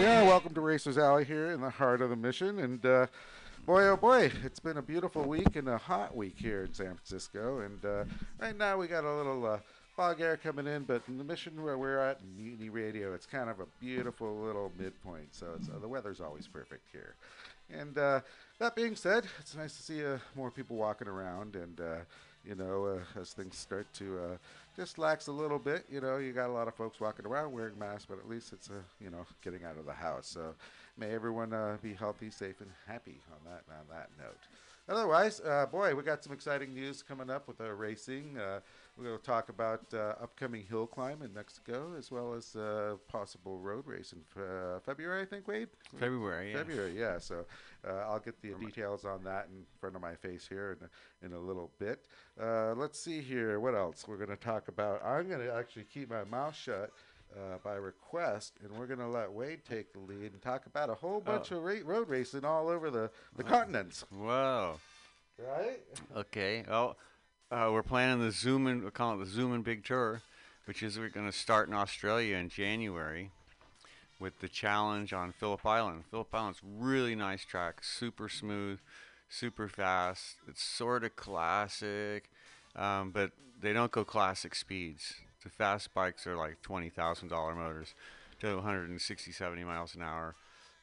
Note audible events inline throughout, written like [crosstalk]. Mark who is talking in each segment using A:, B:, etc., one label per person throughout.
A: yeah. Welcome to Racers Alley here in the heart of the mission. And uh, boy, oh boy, it's been a beautiful week and a hot week here in San Francisco. And uh, right now we got a little uh, fog air coming in, but in the mission where we're at, in Mutiny Radio, it's kind of a beautiful little midpoint. So uh, the weather's always perfect here. And uh, that being said, it's nice to see uh, more people walking around and. Uh, you know, uh, as things start to uh, just lax a little bit, you know, you got a lot of folks walking around wearing masks, but at least it's, uh, you know, getting out of the house. So may everyone uh, be healthy, safe, and happy on that on that note. Otherwise, uh, boy, we got some exciting news coming up with our racing. Uh, we're going to talk about uh, upcoming hill climb in Mexico, as well as uh, possible road race in uh, February, I think, Wade?
B: February, yeah.
A: February, yeah. So uh, I'll get the details on that in front of my face here in a, in a little bit. Uh, let's see here. What else we're going to talk about? I'm going to actually keep my mouth shut. Uh, by request, and we're going to let Wade take the lead and talk about a whole bunch of ra- road racing all over the, the continents.
B: Wow.
A: Right?
B: Okay. Well, uh, we're planning the Zoom in, we call it the Zoom in Big Tour, which is we're going to start in Australia in January with the challenge on Phillip Island. Phillip Island's really nice track, super smooth, super fast. It's sort of classic, um, but they don't go classic speeds. The fast bikes are like twenty thousand dollar motors, to 160, 70 miles an hour.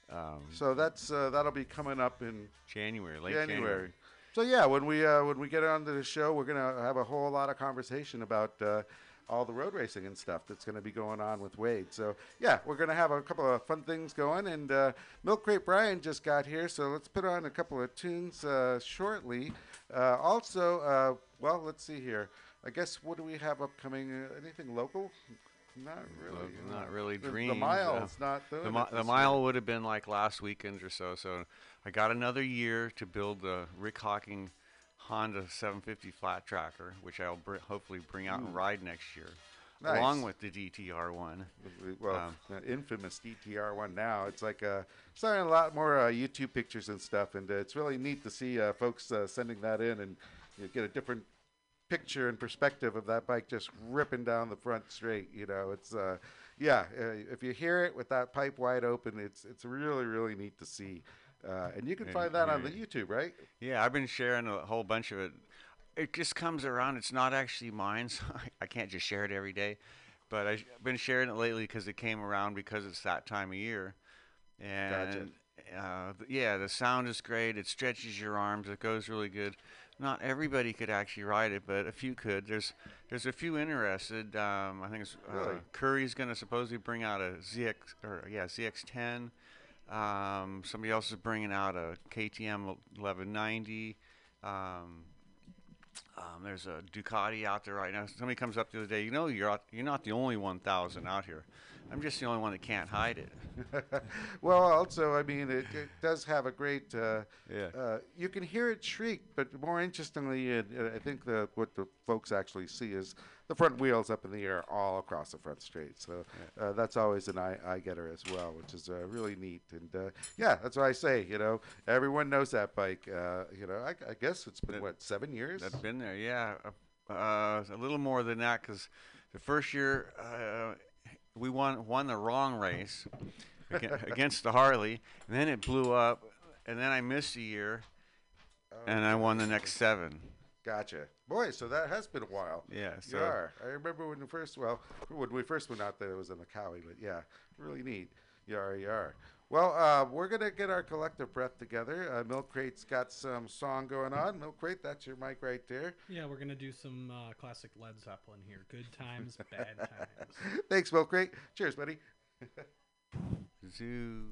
B: Um,
A: So that's uh, that'll be coming up in
B: January, late
A: January.
B: January.
A: So yeah, when we uh, when we get onto the show, we're gonna have a whole lot of conversation about uh, all the road racing and stuff that's gonna be going on with Wade. So yeah, we're gonna have a couple of fun things going. And uh, Milk Crate Brian just got here, so let's put on a couple of tunes uh, shortly. Uh, also, uh, well, let's see here. I guess what do we have upcoming? Uh, anything local? Not really.
B: Not really
A: The- The,
B: dreams,
A: miles, not doing
B: The, mi- the mile would have been like last weekend or so. So I got another year to build the Rick Hawking Honda 750 flat tracker, which I'll br- hopefully bring out and ride next year, along with the DTR one.
A: well,
B: Um,
A: the infamous DTR one now. It's like uh, starting a lot more uh, YouTube pictures and stuff, and uh, it's really neat to see uh, folks uh, sending that in and you know, get a different picture and perspective of that bike just ripping down the front straight. You know, it's uh, yeah. Uh, if you hear it with that pipe wide open, it's it's really really neat to see. Uh, and you can
B: And
A: find that on the. YouTube, right?
B: Yeah, I've been sharing a whole bunch of it. It just comes around. It's not actually mine, [laughs] so I, I can't just share it every day. But I, have been sharing it lately because it came around because it's that time of year. And uh, yeah, the sound is great. It stretches your arms. It goes really good. Not everybody could actually ride it, but a few could. There's there's a few interested. Um, I think it's uh,
A: Really?
B: Curry's going to supposedly bring out a ZX or yeah ZX10. Um, somebody else is bringing out a KTM 1190. Um, um, there's a Ducati out there right now. Somebody comes up the other day. You know, you're out, you're not the only 1,000 out here. I'm just the only one that can't hide it. [laughs]
A: well, also, I mean, it, it does have a great. Uh,
B: Yeah.
A: Uh, you can hear it shriek, but more interestingly, uh, I think the what the folks actually see is the front wheels up in the air all across the front straight. So uh, that's always an eye, eye getter as well, which is uh, really neat. And uh, yeah, that's why I say, you know, everyone knows that bike. Uh, you know, I, I guess it's been
B: That-
A: what seven years.
B: That's been there, yeah. Uh, uh, a little more than that because the first year uh, we won won the wrong race [laughs] against the Harley, and then it blew up, and then I missed a year, and I won the next seven.
A: Gotcha, boy. So that has been a while.
B: Yeah,
A: You are. I remember when we first, well, when we first went out there, it was in the Cowie, but yeah, really neat. You are, you are. Well, uh, we're gonna get our collective breath together. Uh, Milk Crate's got some song going on. Milk Crate, that's your mic right there.
C: Yeah, we're gonna do some uh, classic Led Zeppelin here. Good times, [laughs] bad times.
A: Thanks, Milk Crate. Cheers, buddy. [laughs]
B: zoo.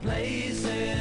D: Places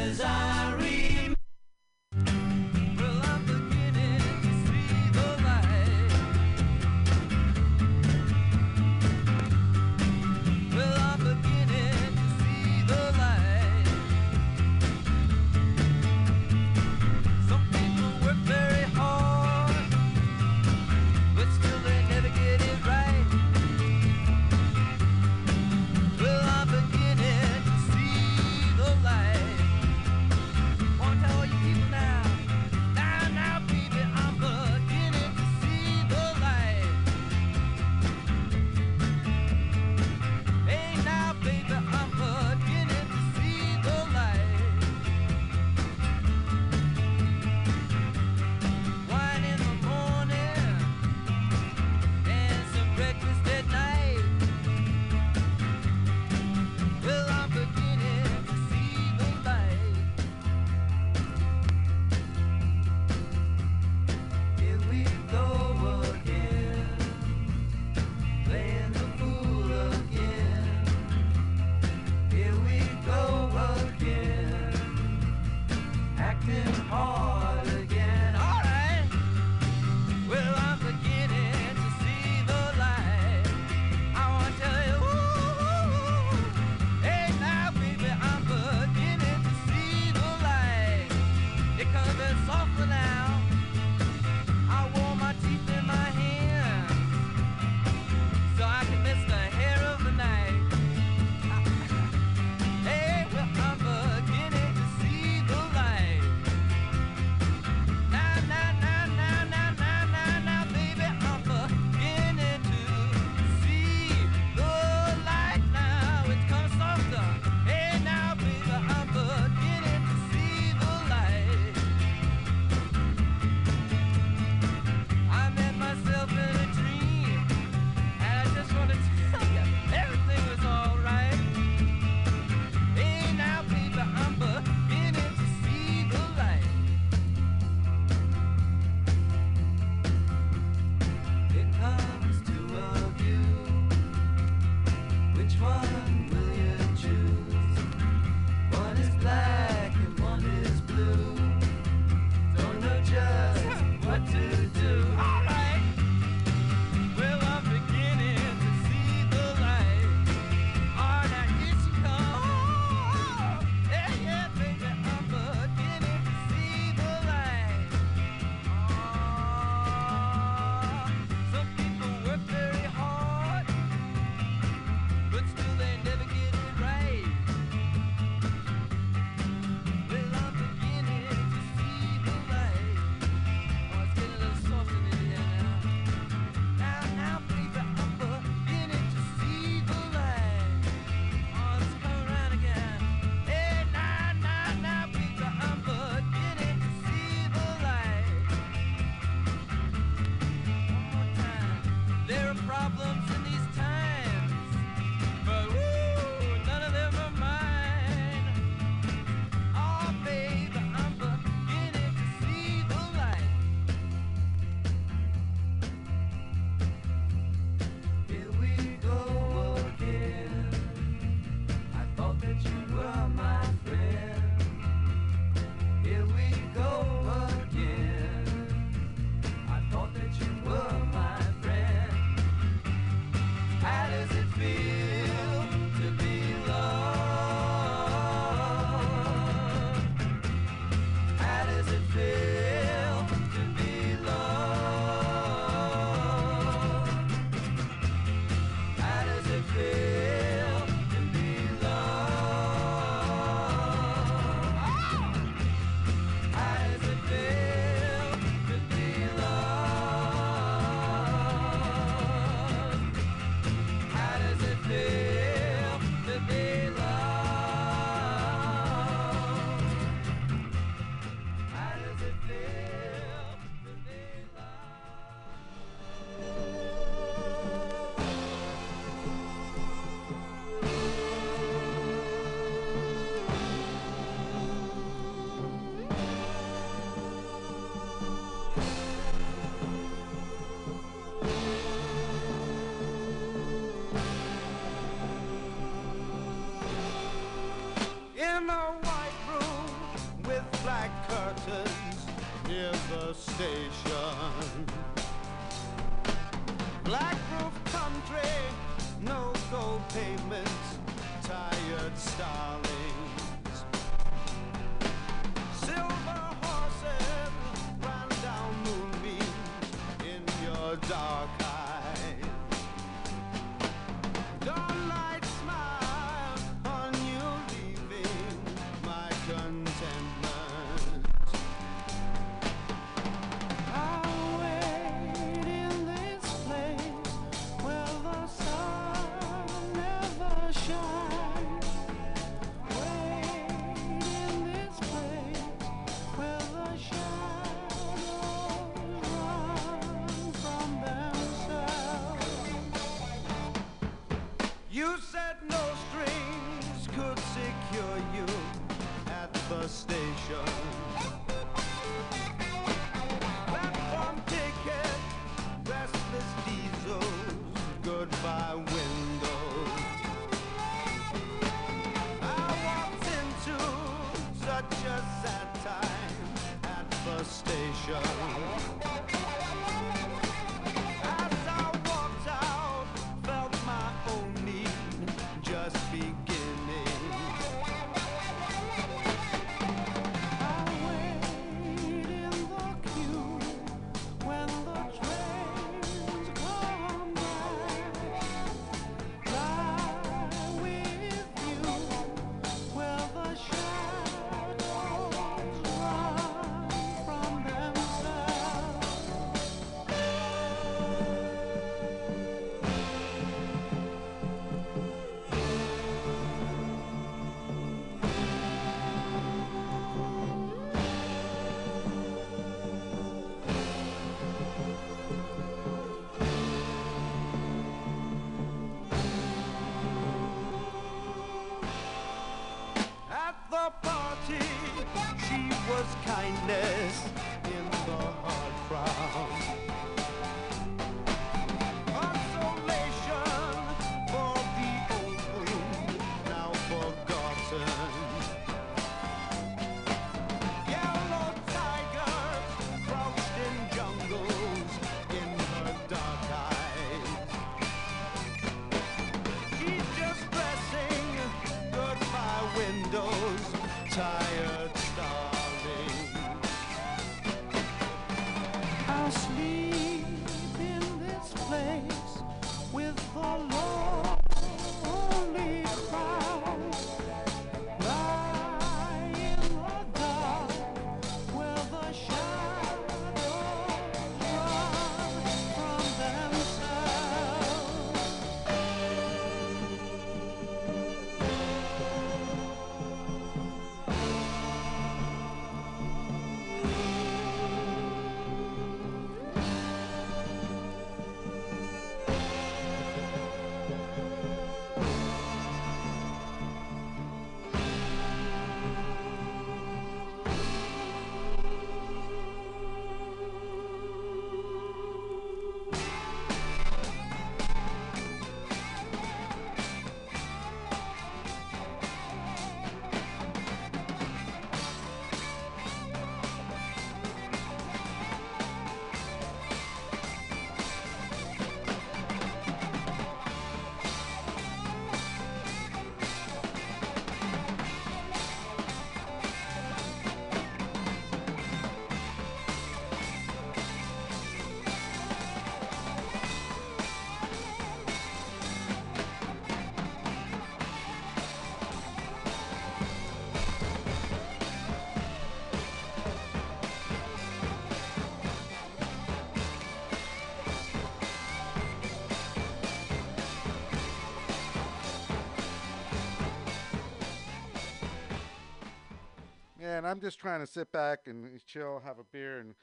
D: I'm
E: just
A: trying to sit back and chill, have a beer, and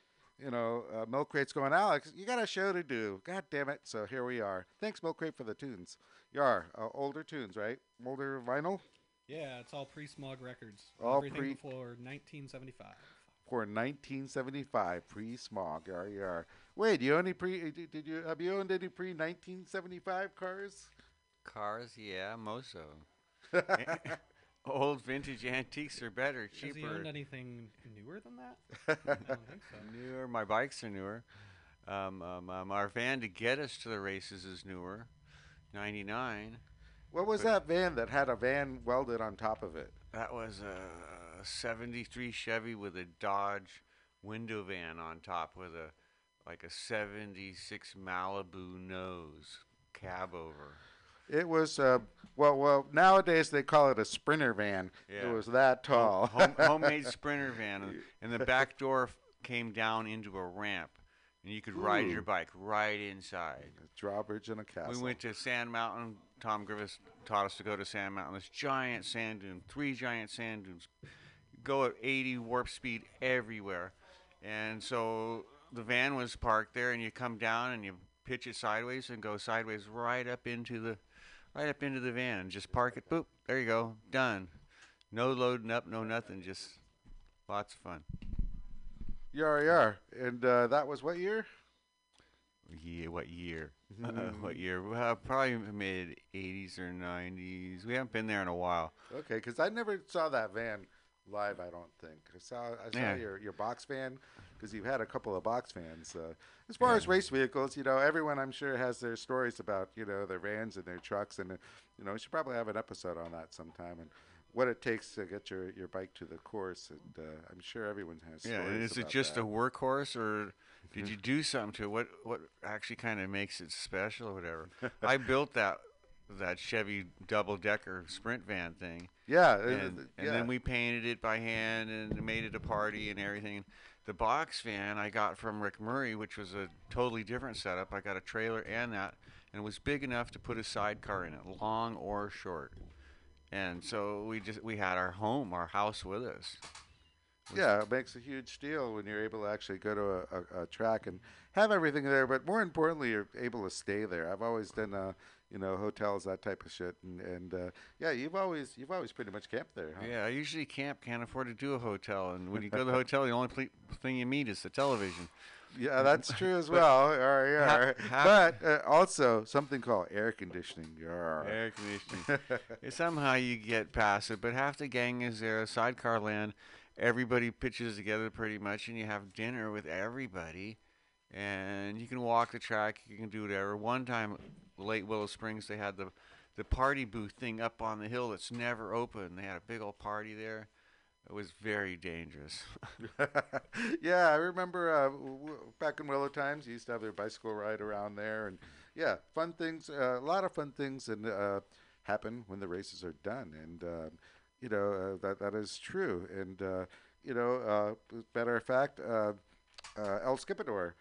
A: you know, uh, Milk Crate's going, Alex, you got a show to do. God damn it! So here we are. Thanks, Milk Crate, for the tunes. Yar, uh, older tunes, right? Older vinyl
C: Yeah, it's all pre-smog records.
A: All
C: Everything
A: pre-
C: before 1975.
A: for 1975 pre-smog. Yar yar. Wait, do you own any pre? Did did you have you owned any pre 1975 cars?
B: Cars, yeah, Moso. [laughs] Old vintage antiques are better,
C: Has he
B: cheaper.
C: owned anything newer than that? [laughs] I don't think so.
B: Newer. My bikes are newer. Um, um, um, our van to get us to the races is newer. 99.
A: What was
B: But-
A: that van that had a van welded on top of it?
B: That was a 73 Chevy with a Dodge window van on top with a like a 76 Malibu nose cab over.
A: It was uh, well, well. Nowadays they call it a sprinter van.
B: Yeah.
A: It was that tall.
B: Home, [laughs] homemade sprinter van, and, [laughs] the back door came down into a ramp, and you could ride your bike right inside.
A: A drawbridge and a castle.
B: We went to Sand Mountain. Tom Griffiths taught us to go to Sand Mountain. This giant sand dune, three giant sand dunes, go at 80 warp speed everywhere. And so the van was parked there, and you come down and you pitch it sideways and go sideways right up into the, right up into the van, and just park it. Boop, there you go, done. No loading up, no nothing, just lots of fun.
A: Yar yar, and uh, that was what year?
B: Yeah, what year? Uh, [laughs] what year? Well, probably mid 80s or 90s. We haven't been there in a while.
A: Okay, because I never saw that van live. I don't think I saw. I saw
B: Yeah.
A: your your box van because you've had a couple of box fans. Uh, as far as race vehicles, you know, everyone I'm sure has their stories about you know their vans and their trucks, and uh, you know, we should probably have an episode on that sometime and what it takes to get your, your bike to the course. And uh, I'm sure everyone has.
B: Yeah,
A: stories
B: is it just
A: that.
B: a workhorse, or did you do something to it? What what actually kind of makes it special, or whatever? I built that that Chevy double decker sprint van thing,
A: Yeah, uh,
B: and,
A: uh,
B: and then we painted it by hand and made it a party and everything. The box van I got from Rick Murray, which was a totally different setup. I got a trailer and that, and it was big enough to put a sidecar in it, long or short. And so we just we had our home, our house with us.
A: Yeah, it makes a huge deal when you're able to actually go to a, a, a track and have everything there. But more importantly, you're able to stay there. I've always done, uh, you know, hotels, that type of shit, and, and uh, yeah, you've always you've always pretty much camped there. Huh?
B: Yeah, I usually camp can't afford to do a hotel, and when you go to the hotel, the only ple- thing you meet is the television.
A: Yeah, that's true as [laughs] well. All right, all right.
B: ha-
A: but uh, also something called air conditioning. Yarr.
B: Air conditioning. Somehow you get past it, but half the gang is there. Sidecar land. Everybody pitches together pretty much, and you have dinner with everybody, and you can walk the track. You can do whatever. One time, Lake Willow Springs, they had the the party booth thing up on the hill that's never open. They had a big old party there. It was very dangerous. [laughs]
A: yeah, I remember uh, w- back in Willow times, you used to have their bicycle ride around there, and yeah, fun things. Uh, a lot of fun things and uh, happen when the races are done, and uh, you know uh, that that is true. And uh, you know, matter of fact, El Skipador.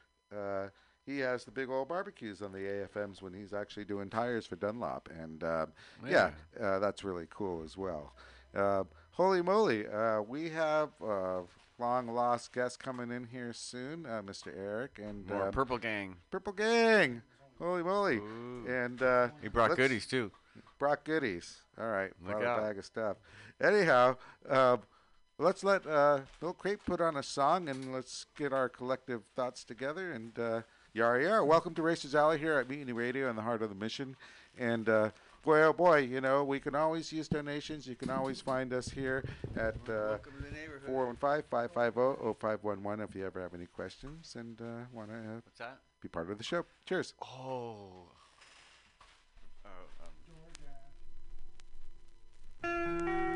A: Uh, he has the big old barbecues on the AFMs when he's actually doing tires for Dunlop, and um, yeah, uh, that's really cool as well. Uh, holy moly, uh, we have a long lost guest coming in here soon, uh, Mr. Eric and
B: More
A: um,
B: Purple Gang.
A: Purple Gang. Holy moly!
B: Ooh.
A: And uh,
B: He brought goodies too.
A: Brought goodies. All right,
B: Look
A: brought a bag of stuff. Anyhow, uh, let's let uh, Milk Crate put on a song and let's get our collective thoughts together. And uh, yar yar, welcome to Racers Alley here at Mutiny Radio in the heart of the mission. And uh, boy, oh boy, you know we can always use donations. You can always find us here at. Uh,
B: Welcome to the neighborhood.
A: 415-550-0511 if you ever have any questions and uh, want to uh, be part of the show. Cheers.
B: Oh. Oh, um,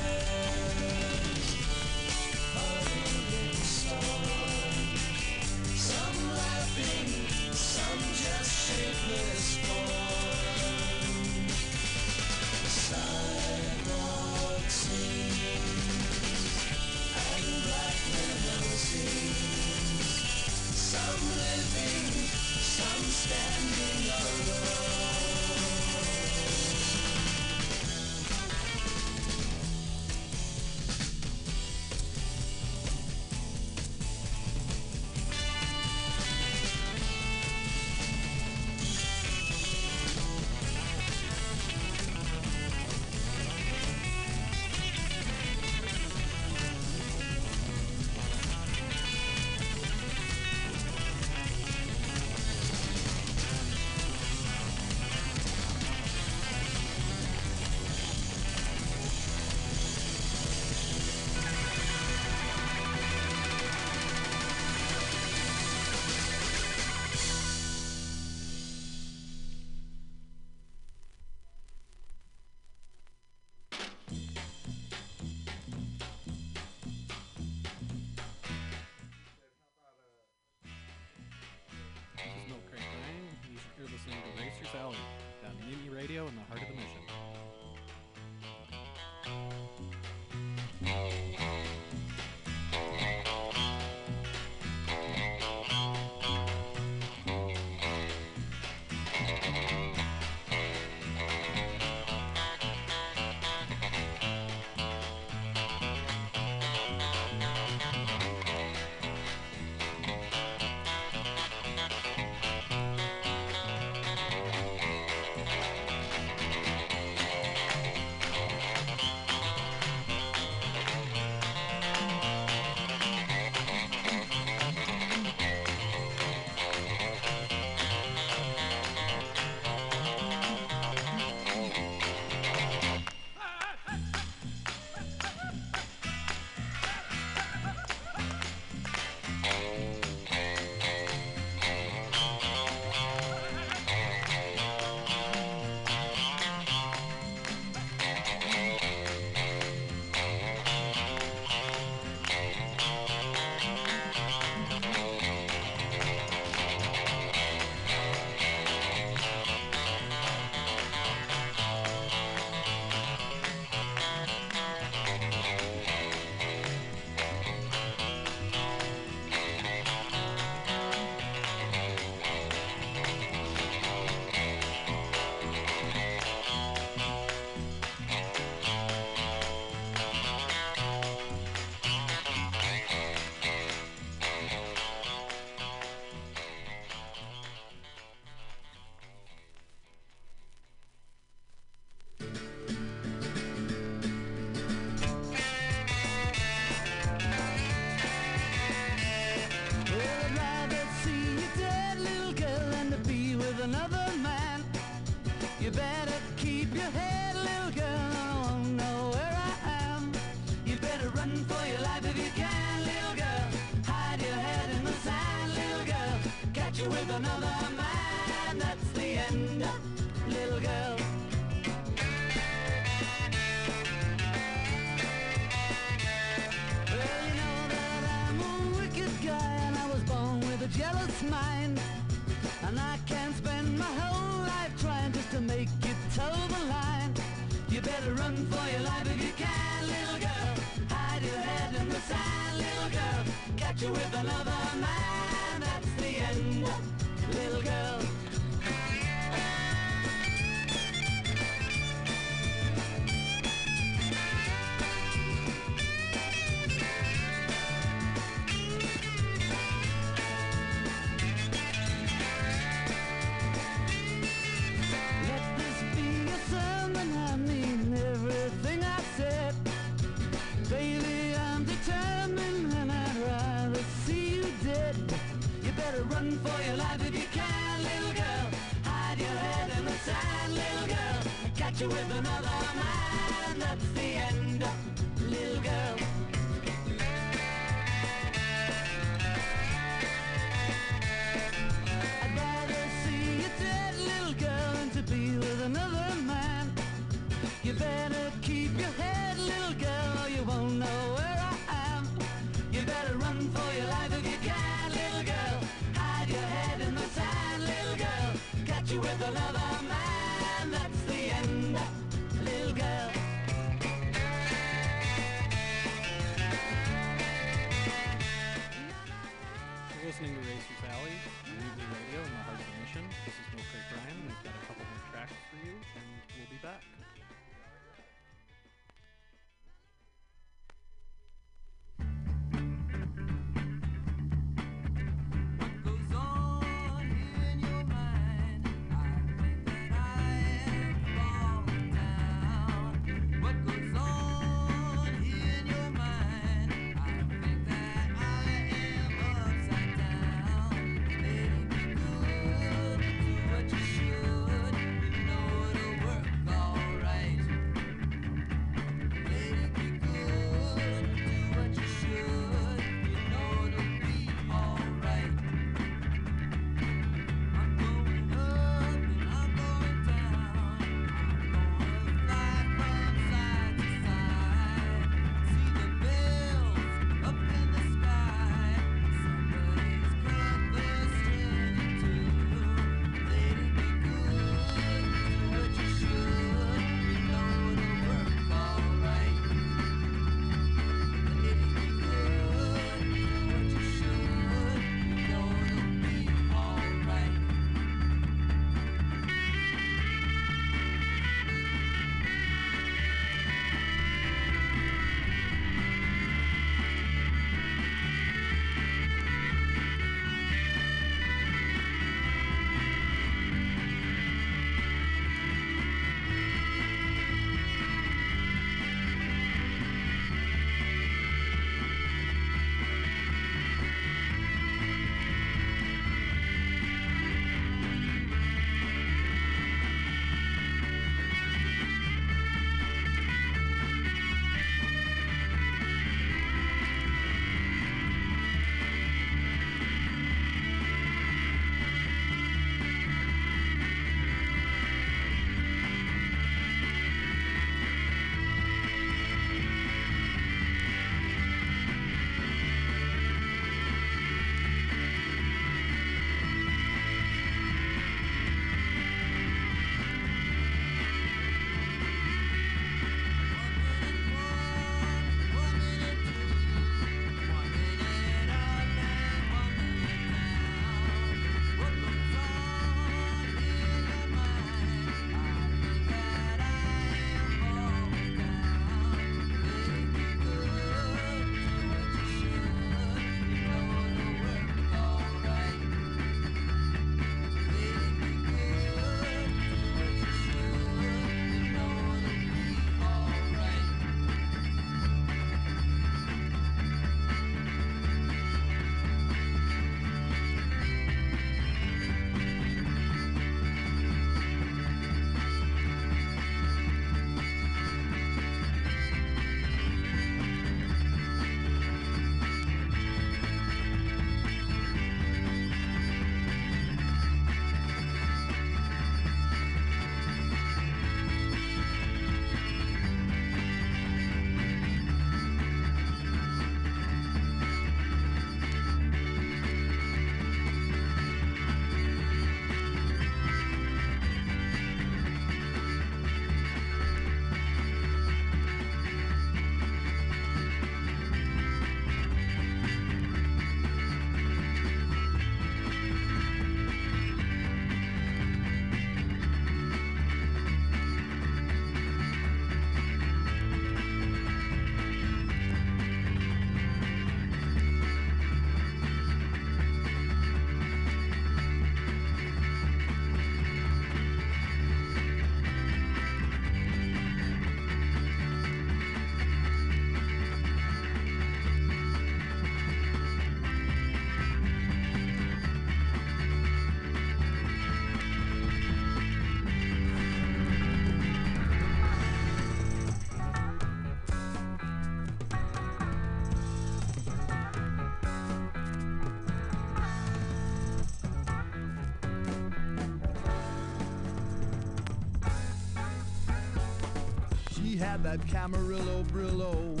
F: Camarillo Brillo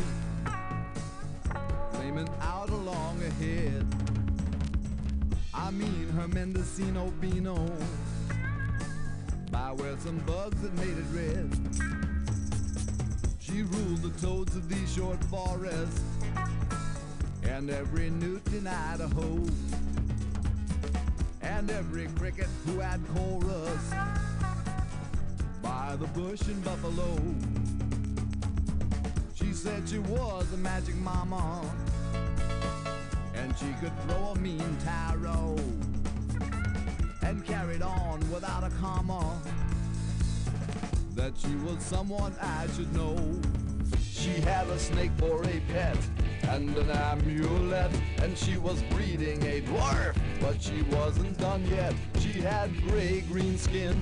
F: flaming out along ahead. I mean her Mendocino Beano by where some bugs had made it red. She ruled the toads of these short forests and every newt in Idaho and every cricket who had chorus by the bush in Buffalo. Said she was a magic mama and she could throw a mean tarot and carried on without a comma that she was someone I should know. She had a snake for a pet and an amulet, and she was breeding a dwarf, but she wasn't done yet. She had gray green skin,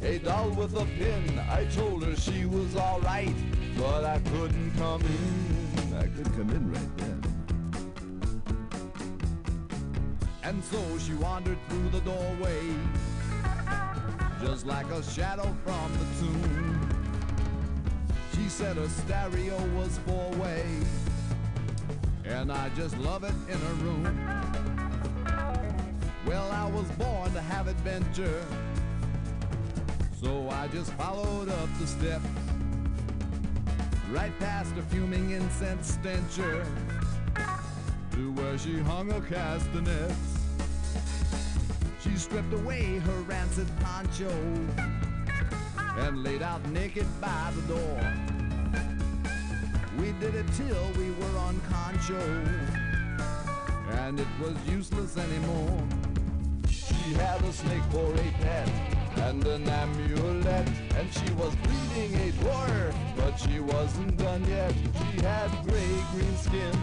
F: a doll with a pin. I told her she was alright, but I couldn't come in. I could come in right then. And so she wandered through the doorway, just like a shadow from the tomb. She said her stereo was four way, and I just love it in her room. Well, I was born to have adventure, so I just followed up the steps, right past a fuming incense stencher, to where she hung her castanets. She stripped away her rancid poncho and laid out naked by the door. We did it till we were on concho, and it was useless anymore. She had a snake for a pet and an amulet, and she was bleeding a dwarf, but she wasn't done yet. She had gray green skin,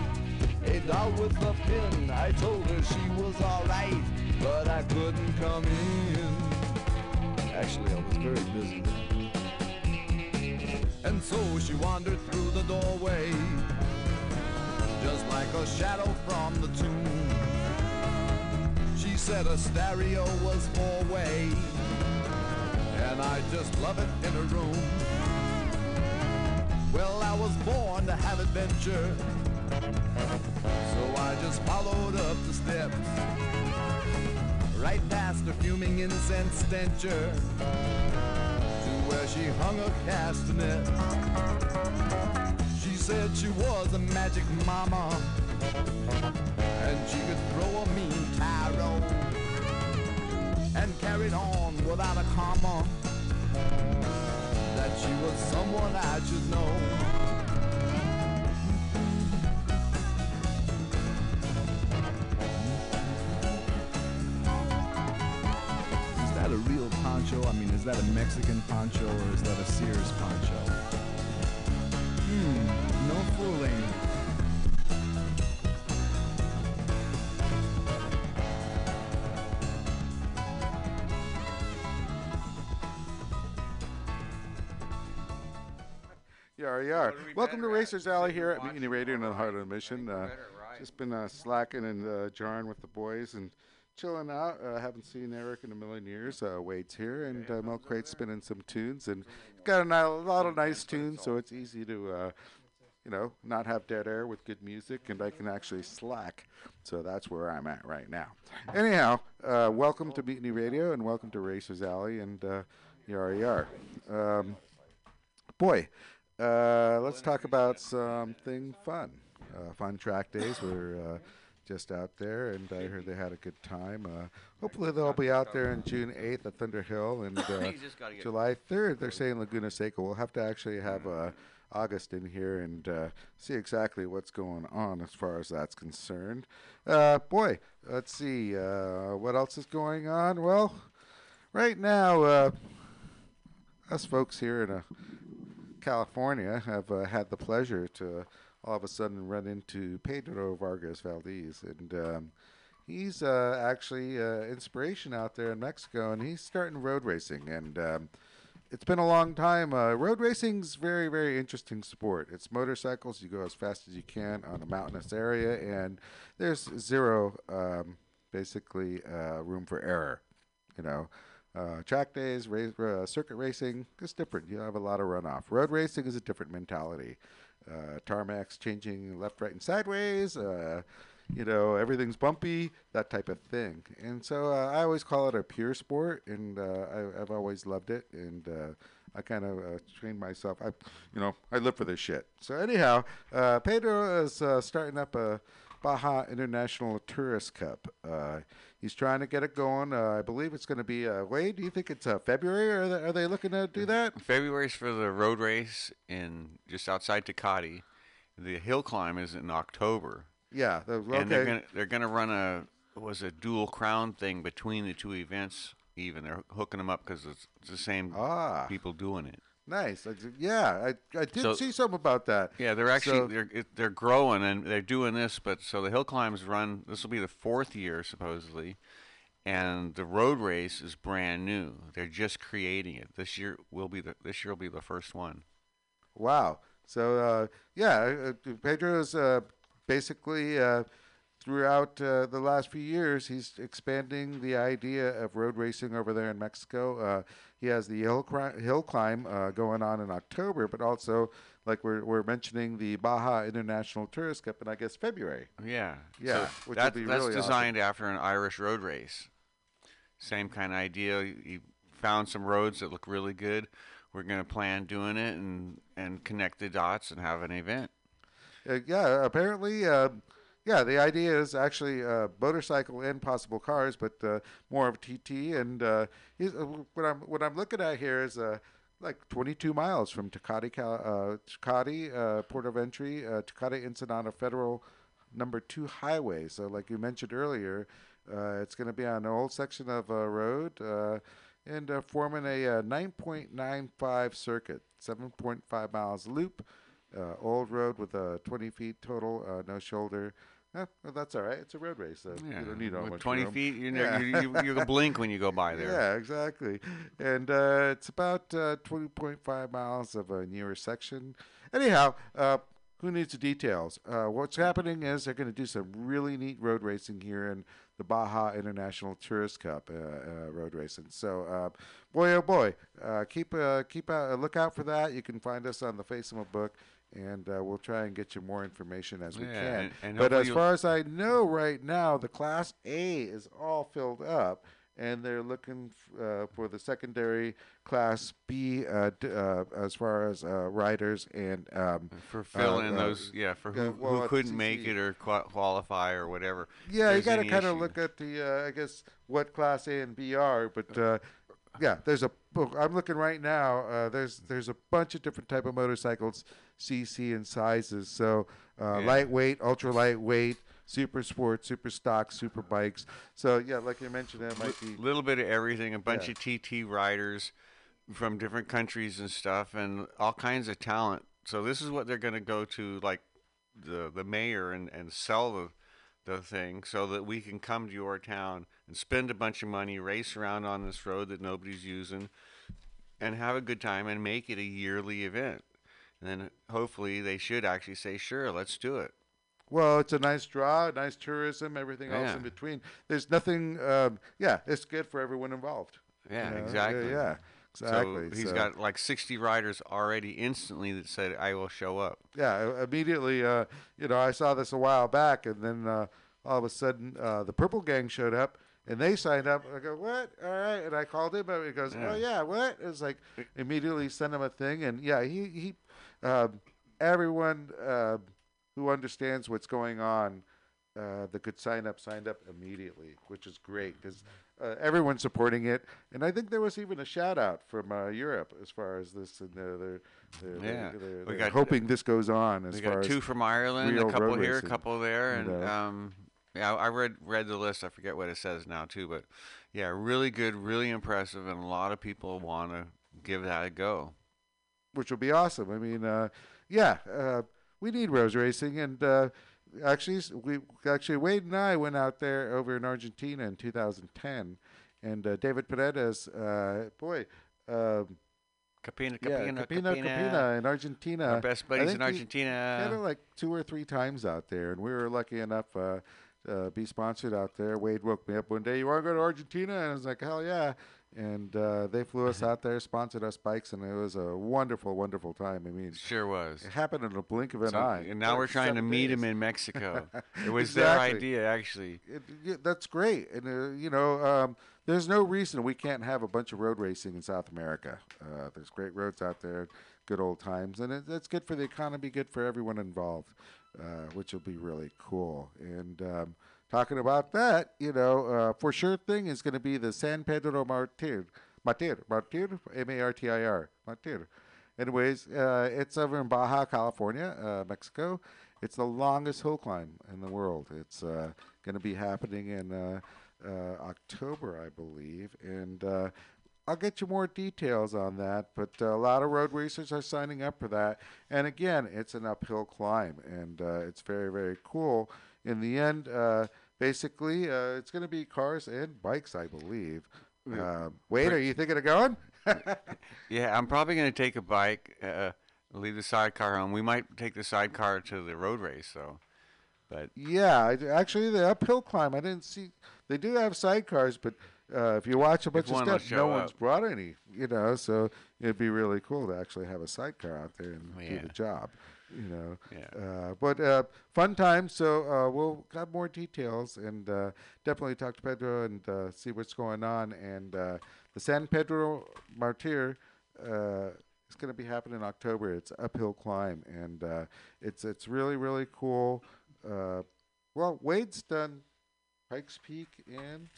F: a doll with a pin. I told her she was alright, but I couldn't come in. Actually, I was very busy. And so she wandered through the doorway, just like a shadow from the tomb. She said a stereo was four way, and I just love it in a room. Well, I was born to have adventure, so I just followed up the steps, right past a fuming incense stencher to where she hung her castanet. She said she was a magic mama and she could throw a mean tarot and carried on without a comma that she was someone I should know. Is that a real poncho? I mean, is that a Mexican poncho or is that a Sears poncho? Hmm, no fooling.
A: Yar yar.
B: What are we
A: Welcome to? Racers Alley here at Mutiny Radio in the heart of the mission. Uh,
B: we're better at riding.
A: just been uh, slacking and uh, jarring with the boys and chilling out. Uh, haven't seen Eric in a million years. Uh, Wade's here and uh, Milk Crate's spinning some tunes and he's got a, a lot of nice tunes, so it's easy to. Uh, you know, not have dead air with good music, and I can actually slack. So that's where I'm at right now. Anyhow, uh, welcome to Mutiny Radio, and welcome to Racers Alley, and uh, yar yar. Um, boy, uh, let's talk about something fun. Uh, fun track days. We're uh, just out there, and I heard they had a good time. Uh, hopefully, they'll be out there on June 8th at Thunder Hill, and [laughs] uh,
B: You just gotta get-
A: July 3rd, they're saying Laguna Seca. We'll have to actually have uh, August in here and uh, see exactly what's going on as far as that's concerned. Uh, boy, let's see. Uh, what else is going on? Well, right now, uh, us folks here in uh, California have uh, had the pleasure to all of a sudden run into Pedro Vargas Valdez, and um, he's uh, actually uh, inspiration out there in Mexico, and he's starting road racing, and um, it's been a long time. Uh, road racing's very, very interesting sport. It's motorcycles. You go as fast as you can on a mountainous area, and there's zero, um, basically, uh, room for error. You know, Uh, track days, race, uh, circuit racing is different. You have a lot of runoff. Road racing is a different mentality. Uh, tarmac's changing left, right, and sideways. Uh, you know, everything's bumpy, that type of thing. And so uh, I always call it a pure sport, and uh, I, I've always loved it. And I kind of uh, trained myself. I, you know, I live for this shit. So anyhow, Pedro is starting up a Baja International Tourist Cup. He's trying to get it going. Uh, I believe it's going to be. Uh, Wade, do you think it's uh, February? Or are they, are they looking to do that?
B: February's for the road race in just outside Tecate. The hill climb is in October,
A: Yeah. the- Okay.
B: and they're gonna they're gonna run a was a dual crown thing between the two events. Even they're hooking them up because it's, it's the same
A: ah,
B: people doing it.
A: Nice. I yeah, I, I did
B: So-
A: see something about that.
B: Yeah, they're actually
A: So-
B: they're they're growing and they're doing this, but so the hill climbs run. This will be the fourth year supposedly, and the road race is brand new. They're just creating it. This year will be the this year will be the first one.
A: Wow. So uh, yeah, uh, Pedro's uh, basically uh, throughout uh, the last few years, he's expanding the idea of road racing over there in Mexico. Uh, he has the hill, cri- hill climb uh, going on in October, but also like we're we're mentioning the Baja International Tourist Cup in I guess February.
B: Yeah,
A: Yeah,
B: So
A: which
B: that,
A: be
B: that's
A: really awesome.
B: designed after an Irish road race. Same kind of idea. You, you found some roads that look really good. We're gonna plan doing it and and connect the dots and have an event.
A: Uh, yeah, apparently, uh, yeah, the idea is actually uh, motorcycle and possible cars, but uh, more of TT. And uh, uh, what I'm what I'm looking at here is uh, like 22 miles from Tecate, uh, uh, port of entry, uh, Tecate Ensenada Federal Number Two Highway. So, like you mentioned earlier, uh, it's going to be on an old section of uh, road. Uh, and uh, forming a uh, 9.95 circuit, 7.5 miles loop, uh, old road with a 20 feet total, uh, no shoulder. Eh, well, that's all right. It's a road race, so
B: Yeah,
A: you don't need all
B: with
A: much
B: 20
A: room.
B: feet, you, know,
A: Yeah.
B: you, you, you can blink when you go by there.
A: Yeah, exactly. And uh, it's about uh, 20.5 miles of a newer section. Anyhow, uh, who needs the details? Uh, what's happening is they're going to do some really neat road racing here in the Baja International Tourist Cup uh, uh, road racing. So, uh, boy, oh boy, uh, keep uh, keep a look out for that. You can find us on the Facebook book. And uh, we'll try and get you more information as we
B: Yeah,
A: can.
B: and- and
A: but as far as I know right now, the Class A is all filled up and they're looking f- uh, for the secondary class B uh, d- uh, as far as uh, riders and um,
B: For filling
A: uh,
B: those, yeah, for who,
A: well,
B: who couldn't make it or qua- qualify or whatever.
A: yeah, you got to kind of look at the uh, I guess what class A and B are, but uh, yeah, there's a book. I'm looking right now. Uh, there's there's a bunch of different type of motorcycles, CC and sizes. So uh,
B: Yeah.
A: lightweight, ultra lightweight, super sport, super stock, super bikes. So yeah, like you mentioned, that might be
B: A little bit of everything, a bunch
A: Yeah.
B: of TT riders from different countries and stuff, and all kinds of talent. So this is what they're going to go to, like the the mayor, and, and sell the the thing, so that we can come to your town and spend a bunch of money, race around on this road that nobody's using, and have a good time and make it a yearly event. And then hopefully they should actually say, sure, let's do it.
A: Well, it's a nice draw, nice tourism, everything else in between. There's nothing. Um, yeah, it's good for everyone involved.
B: Yeah,
A: you know?
B: exactly.
A: Yeah, yeah, exactly.
B: So he's
A: So,
B: got like 60 riders already instantly that said, I will show up.
A: Yeah, immediately. Uh, you know, I saw this a while back, and then uh, all of a sudden, uh, the Purple Gang showed up, and they signed up. I go, what? All right, and I called him, and he goes,
B: Yeah.
A: oh yeah, what? It's like immediately sent him a thing, and yeah, he he, um, everyone uh, who understands what's going on. Uh, that could sign up signed up immediately, which is great because uh, everyone's supporting it. And I think there was even a shout out from uh, Europe as far as this, and they're they're, they're,
B: Yeah.
A: they're,
B: We got-
A: hoping this goes on as
B: We
A: far
B: got
A: as
B: two from Ireland, a couple here, a couple there, and um, yeah, I read read the list. I forget what it says now too, but yeah, really good, really impressive, and a lot of people want to give that a go.
A: which will be awesome. I mean, uh, yeah, uh, we need rose racing, and uh, actually, we actually Wade and I went out there over in Argentina in 2010, and uh, David Paredes, uh, boy, um,
B: Capina,
A: yeah,
B: Capina,
A: Capina, Capina in Argentina.
B: Our best buddies in
A: He had
B: Argentina.
A: it like two or three times out there, and we were lucky enough uh, to be sponsored out there. Wade woke me up one day. You want to go to Argentina? And I was like, hell yeah! And uh, they flew us out there, sponsored us bikes, and it was a wonderful, wonderful time. I mean,
B: Sure was.
A: it happened in a blink of an
B: So-
A: eye.
B: and now we're trying to meet
A: days.
B: him in Mexico. [laughs] It was their idea, actually.
A: It, that's great, and uh, you know, um, there's no reason we can't have a bunch of road racing in South America. Uh, there's great roads out there, good old times, and it, it's good for the economy, good for everyone involved, uh, which will be really cool. And um, talking about that, you know, uh, for sure thing is going to be the San Pedro Martir, Martir, Martir, M-A-R-T-I-R, Martir. Anyways, uh, it's over in Baja California, uh, Mexico. It's the longest hill climb in the world. It's uh, going to be happening in uh, uh, October, I believe, and uh, I'll get you more details on that. But a lot of road racers are signing up for that, and again, it's an uphill climb, and it's very, very cool. In the end, uh, basically, uh, it's going to be cars and bikes, I believe. Uh, wait, are you thinking of going? [laughs]
B: Yeah, I'm probably going to take a bike, uh, leave the sidecar home. We might take the sidecar to the road race, though. But
A: Yeah, I, actually, the uphill climb, I didn't see. They do have sidecars, but uh, if you watch a bunch of
B: one will
A: no
B: show
A: one's brought any. You know, so it'd be really cool to actually have a sidecar out there and do the job. You know,
B: Yeah.
A: uh, but uh, fun time. So uh, we'll got more details and uh, definitely talk to Pedro and uh, see what's going on. And uh, the San Pedro Martir uh, is going to be happening in October. It's uphill climb, and uh, it's it's really really cool. Uh, well, Wade's done Pikes Peak and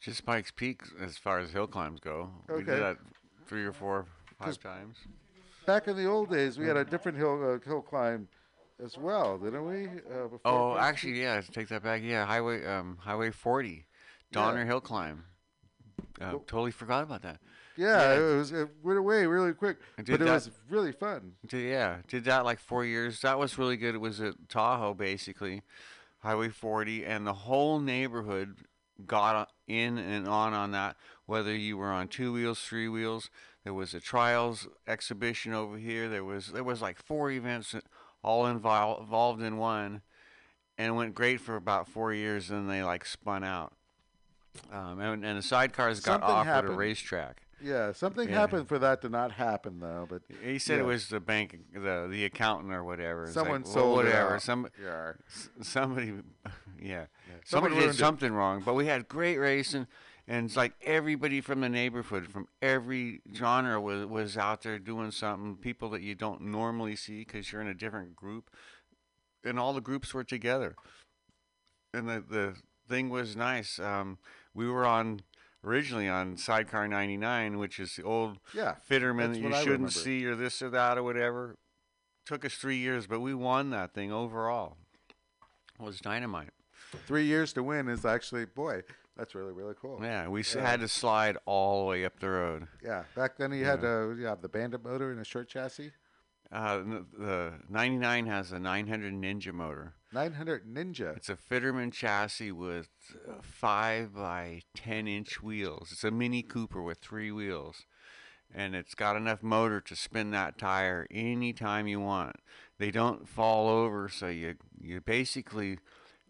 B: just Pikes Peak, as far as hill climbs go, we did that three or four, five times.
A: Back in the old days, we had a different hill uh, hill climb as well, didn't we? Uh,
B: Oh, actually, yeah. Take that back. Yeah, highway, um, Highway 40, Donner Hill climb. Uh,
A: Well-
B: totally forgot about that.
A: Yeah,
B: Yeah.
A: it was it went away really quick, but
B: did
A: it
B: that-
A: was really fun.
B: Did, yeah, did that like four years. That was really good. It was at Tahoe, basically, Highway 40, and the whole neighborhood got in and on on that. Whether you were on two wheels, three wheels, there was a trials exhibition over here. There was there was like four events all invol- involved in one, and it went great for about four years. And they like spun out, um, and, and the sidecars got
A: Something
B: offered
A: happened.
B: a racetrack.
A: Yeah, something
B: Yeah.
A: happened for that to not happen though. But
B: He said it was the bank, the the accountant or whatever. It's like,
A: someone
B: well,
A: sold
B: whatever. Some
A: yeah,
B: somebody, [laughs] yeah,
A: Someone
B: somebody did
A: ruined it.
B: something wrong. But we had great racing, and it's like everybody from the neighborhood, from every genre, was was out there doing something. People that you don't normally see because you're in a different group, and all the groups were together. And the the thing was nice. Um, we were on originally on Sidecar 99, which is the old
A: yeah.
B: Fitterman that you shouldn't see or this or that or whatever. Took us three years, but we won that thing overall. It was dynamite.
A: Three years to win is actually boy, that's really really cool.
B: Yeah, we
A: Yeah.
B: had to slide all the way up the road.
A: Yeah, back then you had uh, you have the Bandit motor and a short chassis,
B: Uh, the 99 has a 900 Ninja motor.
A: 900 Ninja.
B: It's a Fitterman chassis with uh, 5 by 10 inch wheels. It's a Mini Cooper with three wheels. And it's got enough motor to spin that tire anytime you want. They don't fall over, so you, you basically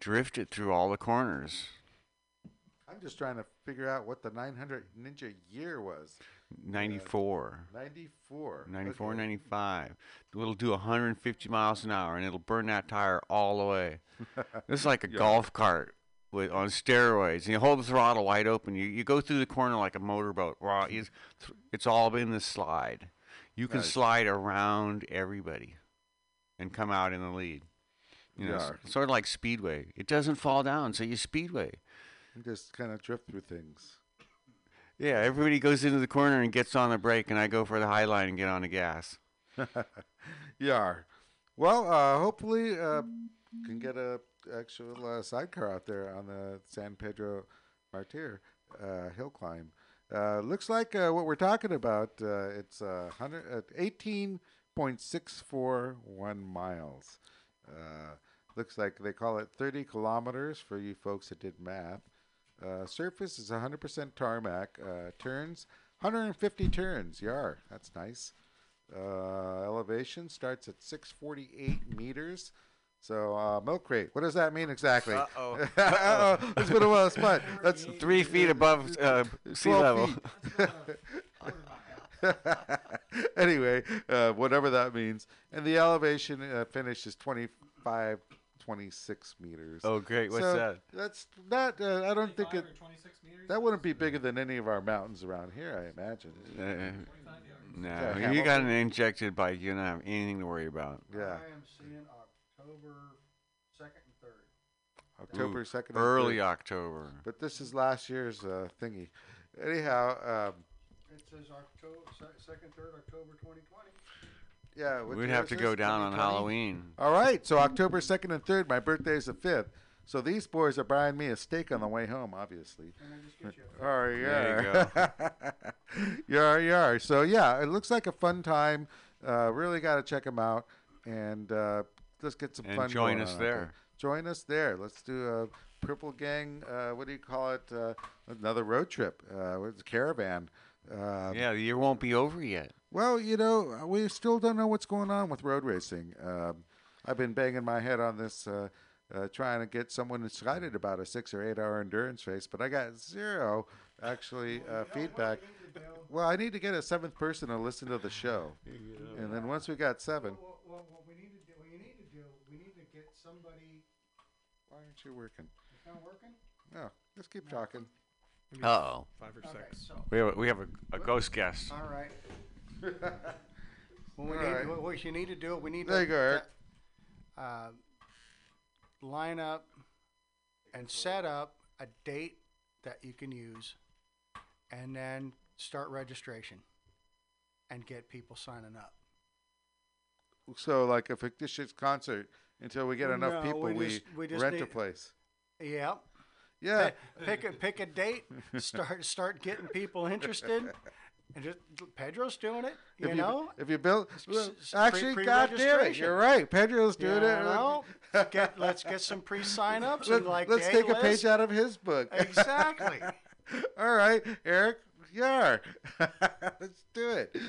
B: drift it through all the corners.
A: I'm just trying to figure out what the 900 Ninja year was.
B: 94.
A: 94.
B: 94,
A: okay.
B: 95. It'll do 150 miles an hour and it'll burn that tire all the way. [laughs] It's like a
A: Yeah.
B: golf cart with on steroids. And you hold the throttle wide open. You, you go through the corner like a motorboat. Hmm. It's, it's all in the slide. You can
A: Nice.
B: slide around everybody and come out in the lead. You know,
A: Yeah.
B: sort of like speedway. It doesn't fall down, so you speedway.
A: Just kind of drift through things.
B: Yeah, everybody goes into the corner and gets on the brake, and I go for the high line and get on the gas. [laughs]
A: Yeah. Well, uh, hopefully, uh, can get a actual uh, sidecar out there on the San Pedro Martir uh, hill climb. Uh, looks like uh, what we're talking about. Uh, it's uh, 100, uh, 18.641 miles. Uh, looks like they call it 30 kilometers for you folks that did math. Uh, surface is 100% tarmac. Uh, turns 150 turns. Yar, that's nice. Uh, elevation starts at 648 meters. So uh, milk crate. What does that mean exactly?
B: Uh-oh. [laughs]
A: Uh-oh. Let's put him on the spot. That's
B: Three feet above uh, sea level. [laughs]
A: anyway, uh, whatever that means. And the elevation uh, finish is 25, 26 meters.
B: Oh, great. What's
A: So
B: that?
A: That's not, uh, I don't think it,
C: 26 meters?
A: that wouldn't be bigger than any of our mountains around here, I imagine.
B: Uh, no,
A: Yeah,
B: you got an injected bike. You don't have anything to worry about.
A: Yeah.
G: I am seeing October second and third.
A: October
B: Ooh,
A: 2nd. and
B: Early
A: 3rd.
B: October.
A: But this is last year's uh, thingy. Anyhow, um,
G: It says October, second, third, October twenty twenty.
A: Yeah.
B: We'd have to go down on Halloween.
A: All right, so October 2nd and 3rd. My birthday is the 5th. So these boys are buying me a steak on the way home, obviously.
G: Can I just get you? a-
A: Oh,
B: There
A: yeah. [laughs] Yar, yar. So, yeah, it looks like a fun time. Uh, really got to check them out. And uh, let's get some
B: And
A: fun
B: join
A: going
B: us
A: on out
B: there.
A: Join us there. Let's do a Purple Gang, uh, what do you call it? Uh, another road trip. Uh, it's a caravan. Uh,
B: Yeah, the year won't be over yet.
A: Well, you know, we still don't know what's going on with road racing. Um, I've been banging my head on this, uh, uh, trying to get someone excited about a six or eight hour endurance race, but I got zero actually uh, feedback. Well, I need to get a seventh person to listen to the show, and then once we got seven,
G: Well, well, what we need to do, what you need to do, we need to get somebody,
A: why aren't you working?
G: it's not working?
A: No, just keep talking.
B: Uh oh.
C: Five or
G: Okay,
C: six.
G: so,
B: We have, a, we have a, a ghost guest.
G: all right. [laughs] What we
A: All
G: need,
A: right.
G: what- what you need to do, we need
A: There
G: to.
A: you go, Eric.
G: Uh, line up and set up a date that you can use, and then start registration, and get people signing up.
A: So, like a fictitious concert until we get enough
G: No,
A: people,
G: we
A: we,
G: just- we just
A: rent a
G: need-
A: place.
G: Yeah.
A: Yeah.
G: pick a pick a date. [laughs] Start start getting people interested. [laughs] And just Pedro's doing it. You
A: if
G: know.
A: you, if you build, well, actually,
G: pre-
A: God damn it, you're right. Pedro's
G: You
A: doing it.
G: know? get let's get some pre-sign-ups
A: Let,
G: and like the
A: take a
G: A-list.
A: page out of his book.
G: Exactly. [laughs]
A: All right, Eric. Yar. [laughs] Let's do it. [laughs]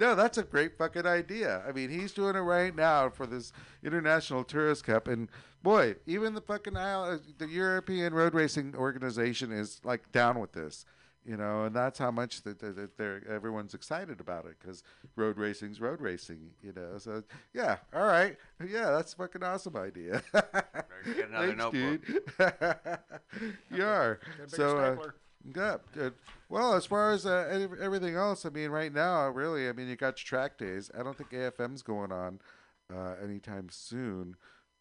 A: No, that's a great fucking idea. I mean, he's doing it right now for this International Tourist Cup, and boy, even the fucking the European Road Racing Organization is like down with this. You know, and that's how much that that- that they're everyone's excited about it because road racing's road racing. You know, so yeah, all right, yeah, that's a fucking awesome idea.
B: get another
A: Thanks,
B: notebook.
A: dude. [laughs] Yar.
G: Get a
A: So, uh, yeah. good. Well, as far as uh, everything else, I mean, right now, really, I mean, you got your track days. I don't think AFM's going on uh, anytime soon.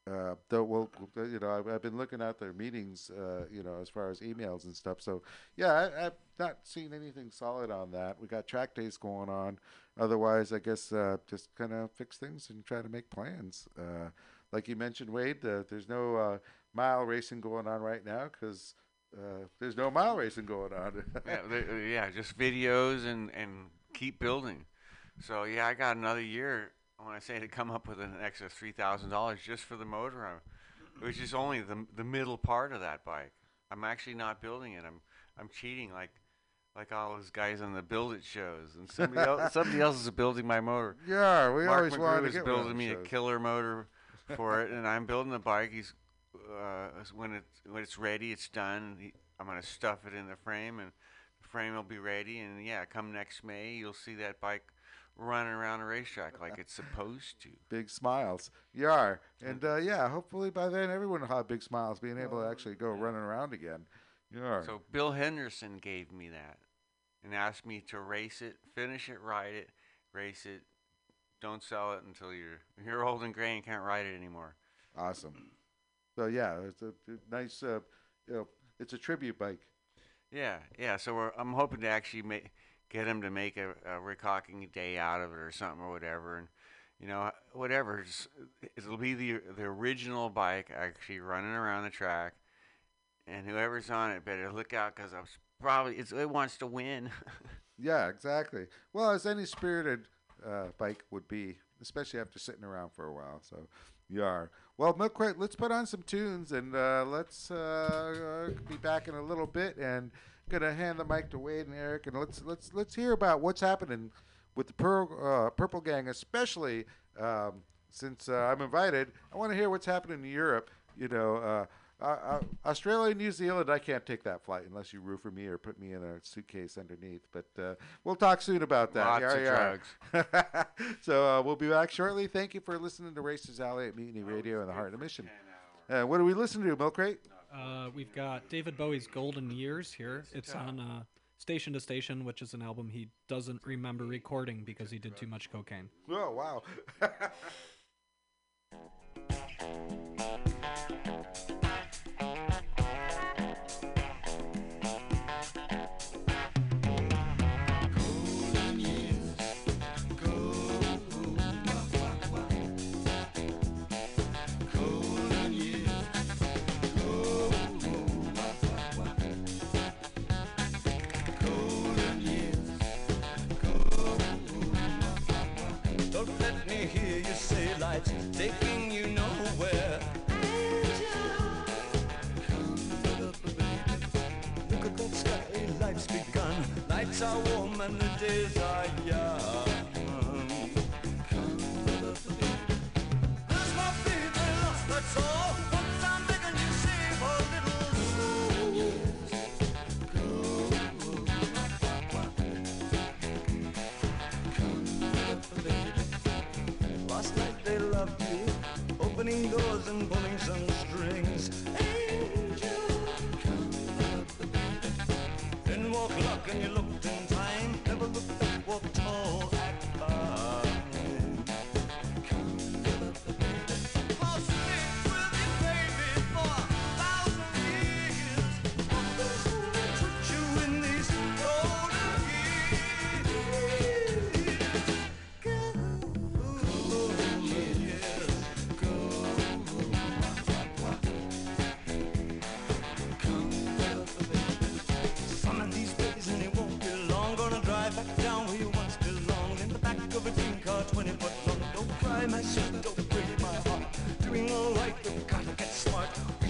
A: Uh, though, well, you know, I've, I've been looking at their meetings, uh, you know, as far as emails and stuff. So, yeah, I, I've not seen anything solid on that. We got track days going on. Otherwise, I guess uh, just kind of fix things and try to make plans. Uh, like you mentioned, Wade, uh, there's no uh, mile racing going on right now because uh, there's no mile racing going on. [laughs]
B: yeah, uh, yeah, just videos and and keep building. So yeah, I got another year. When I say to come up with an extra three thousand dollars just for the motor, uh, which is only the the middle part of that bike. I'm actually not building it. I'm I'm cheating like like all those guys on the build it shows, and somebody else [laughs] somebody else is building my motor.
A: yeah, we
B: Mark
A: always wanted to
B: is
A: get one of
B: building me a
A: shows.
B: killer motor [laughs] for it, and I'm building the bike. He's uh, when it when it's ready, it's done. He, I'm gonna stuff it in the frame, and the frame will be ready. And yeah, come next May, you'll see that bike running around a racetrack like it's supposed to. [laughs]
A: Big smiles. You are. And uh, yeah, hopefully by then everyone will have big smiles, being able to actually go running around again. Yar.
B: So Bill Henderson gave me that, and asked me to race it, finish it, ride it, race it. Don't sell it until you're [laughs] you're old and gray and can't ride it anymore.
A: awesome. So yeah, it's a, nice, uh, you know, it's a tribute bike.
B: Yeah, yeah. So we're, I'm hoping to actually make get him to make a, a day out of it or something or whatever, and you know whatever. It'll be the the original bike actually running around the track, and whoever's on it better look out because I was probably it wants to win. [laughs]
A: Yeah, exactly. Well, as any spirited uh, bike would be, especially after sitting around for a while. So, yar. Well, Milk Crate, let's put on some tunes and uh, let's uh, be back in a little bit and gonna hand the mic to Wade and Eric and let's let's let's hear about what's happening with the Pearl, uh, Purple Gang, especially um, since uh, I'm invited, I want to hear what's happening in Europe. You know, uh, uh, uh, Australia, New Zealand, I can't take that flight unless you roofer me or put me in a suitcase underneath. But uh, we'll talk soon about that.
B: Lots
A: Yar,
B: of
A: yar. [laughs] so uh, we'll be back shortly. Thank you for listening to Racers Alley at Mutiny Radio and the heart of the mission. Uh, what do we listen to, Milk Crate?
C: Uh, we've got David Bowie's Golden Years here. It's on uh, Station to Station, which is an album he doesn't remember recording because he did too much cocaine.
A: Oh, wow. [laughs]
E: taking you nowhere. Look at that sky, life's begun. Nights are warm and the days are young.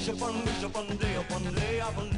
E: Wish upon, wish upon, day upon day. I believe,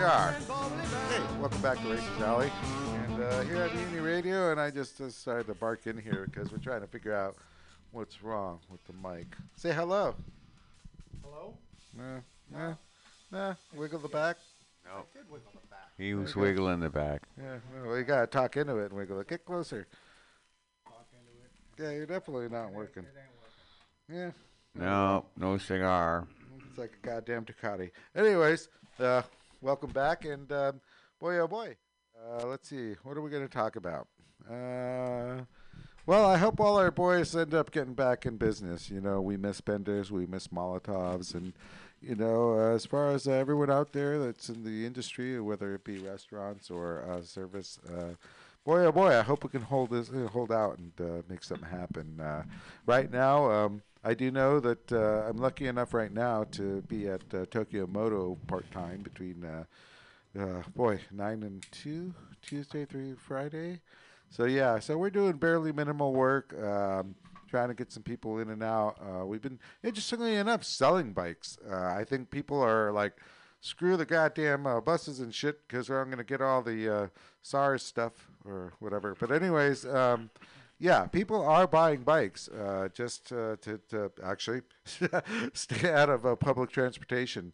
A: We are. Hey, welcome back to Racers Alley. And uh, here at Uni Radio, and I just decided to bark in here because we're trying to figure out what's wrong with the mic. Say hello.
G: Hello?
A: Nah, nah, nah. Wiggle the back.
B: No,
G: Did wiggle the back.
B: he was
A: Okay.
B: wiggling the back.
A: Yeah, well, you gotta talk into it and wiggle it. Get closer.
G: Talk into it.
A: Yeah, you're definitely not working.
G: It ain't working.
A: Yeah,
B: No, no cigar.
A: it's like a goddamn Ducati. Anyways, uh, welcome back, and um, boy, oh boy, uh, let's see, what are we gonna talk about? Uh, well, I hope all our boys end up getting back in business. You know, we miss Benders, we miss Molotovs, and you know, uh, as far as everyone out there that's in the industry, whether it be restaurants or uh, service, uh, boy, oh boy, I hope we can hold this, uh, hold out, and uh, make something happen. Uh, right now, um, I do know that uh, I'm lucky enough right now to be at uh, Tokyo Moto part time between, uh, uh, boy, nine and two, Tuesday through Friday. So yeah, so we're doing barely minimal work, um, trying to get some people in and out. Uh, we've been interestingly enough selling bikes. Uh, I think people are like, screw the goddamn uh, buses and shit because I'm gonna get all the uh, SARS stuff or whatever. But anyways, um, yeah, people are buying bikes uh, just uh, to, to actually [laughs] stay out of uh, public transportation.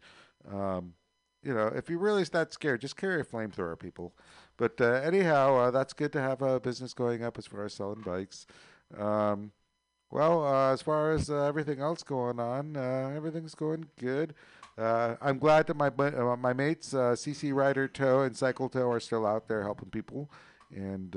A: Um, you know, if you're really that scared, just carry a flamethrower, people. But uh, anyhow, uh, that's good to have a business going up as far as selling bikes. Um, well, uh, as far as everything else going on, everything's going good. I'm glad that my my mates, CC Rider Tow and Cycle Tow, are still out there helping people and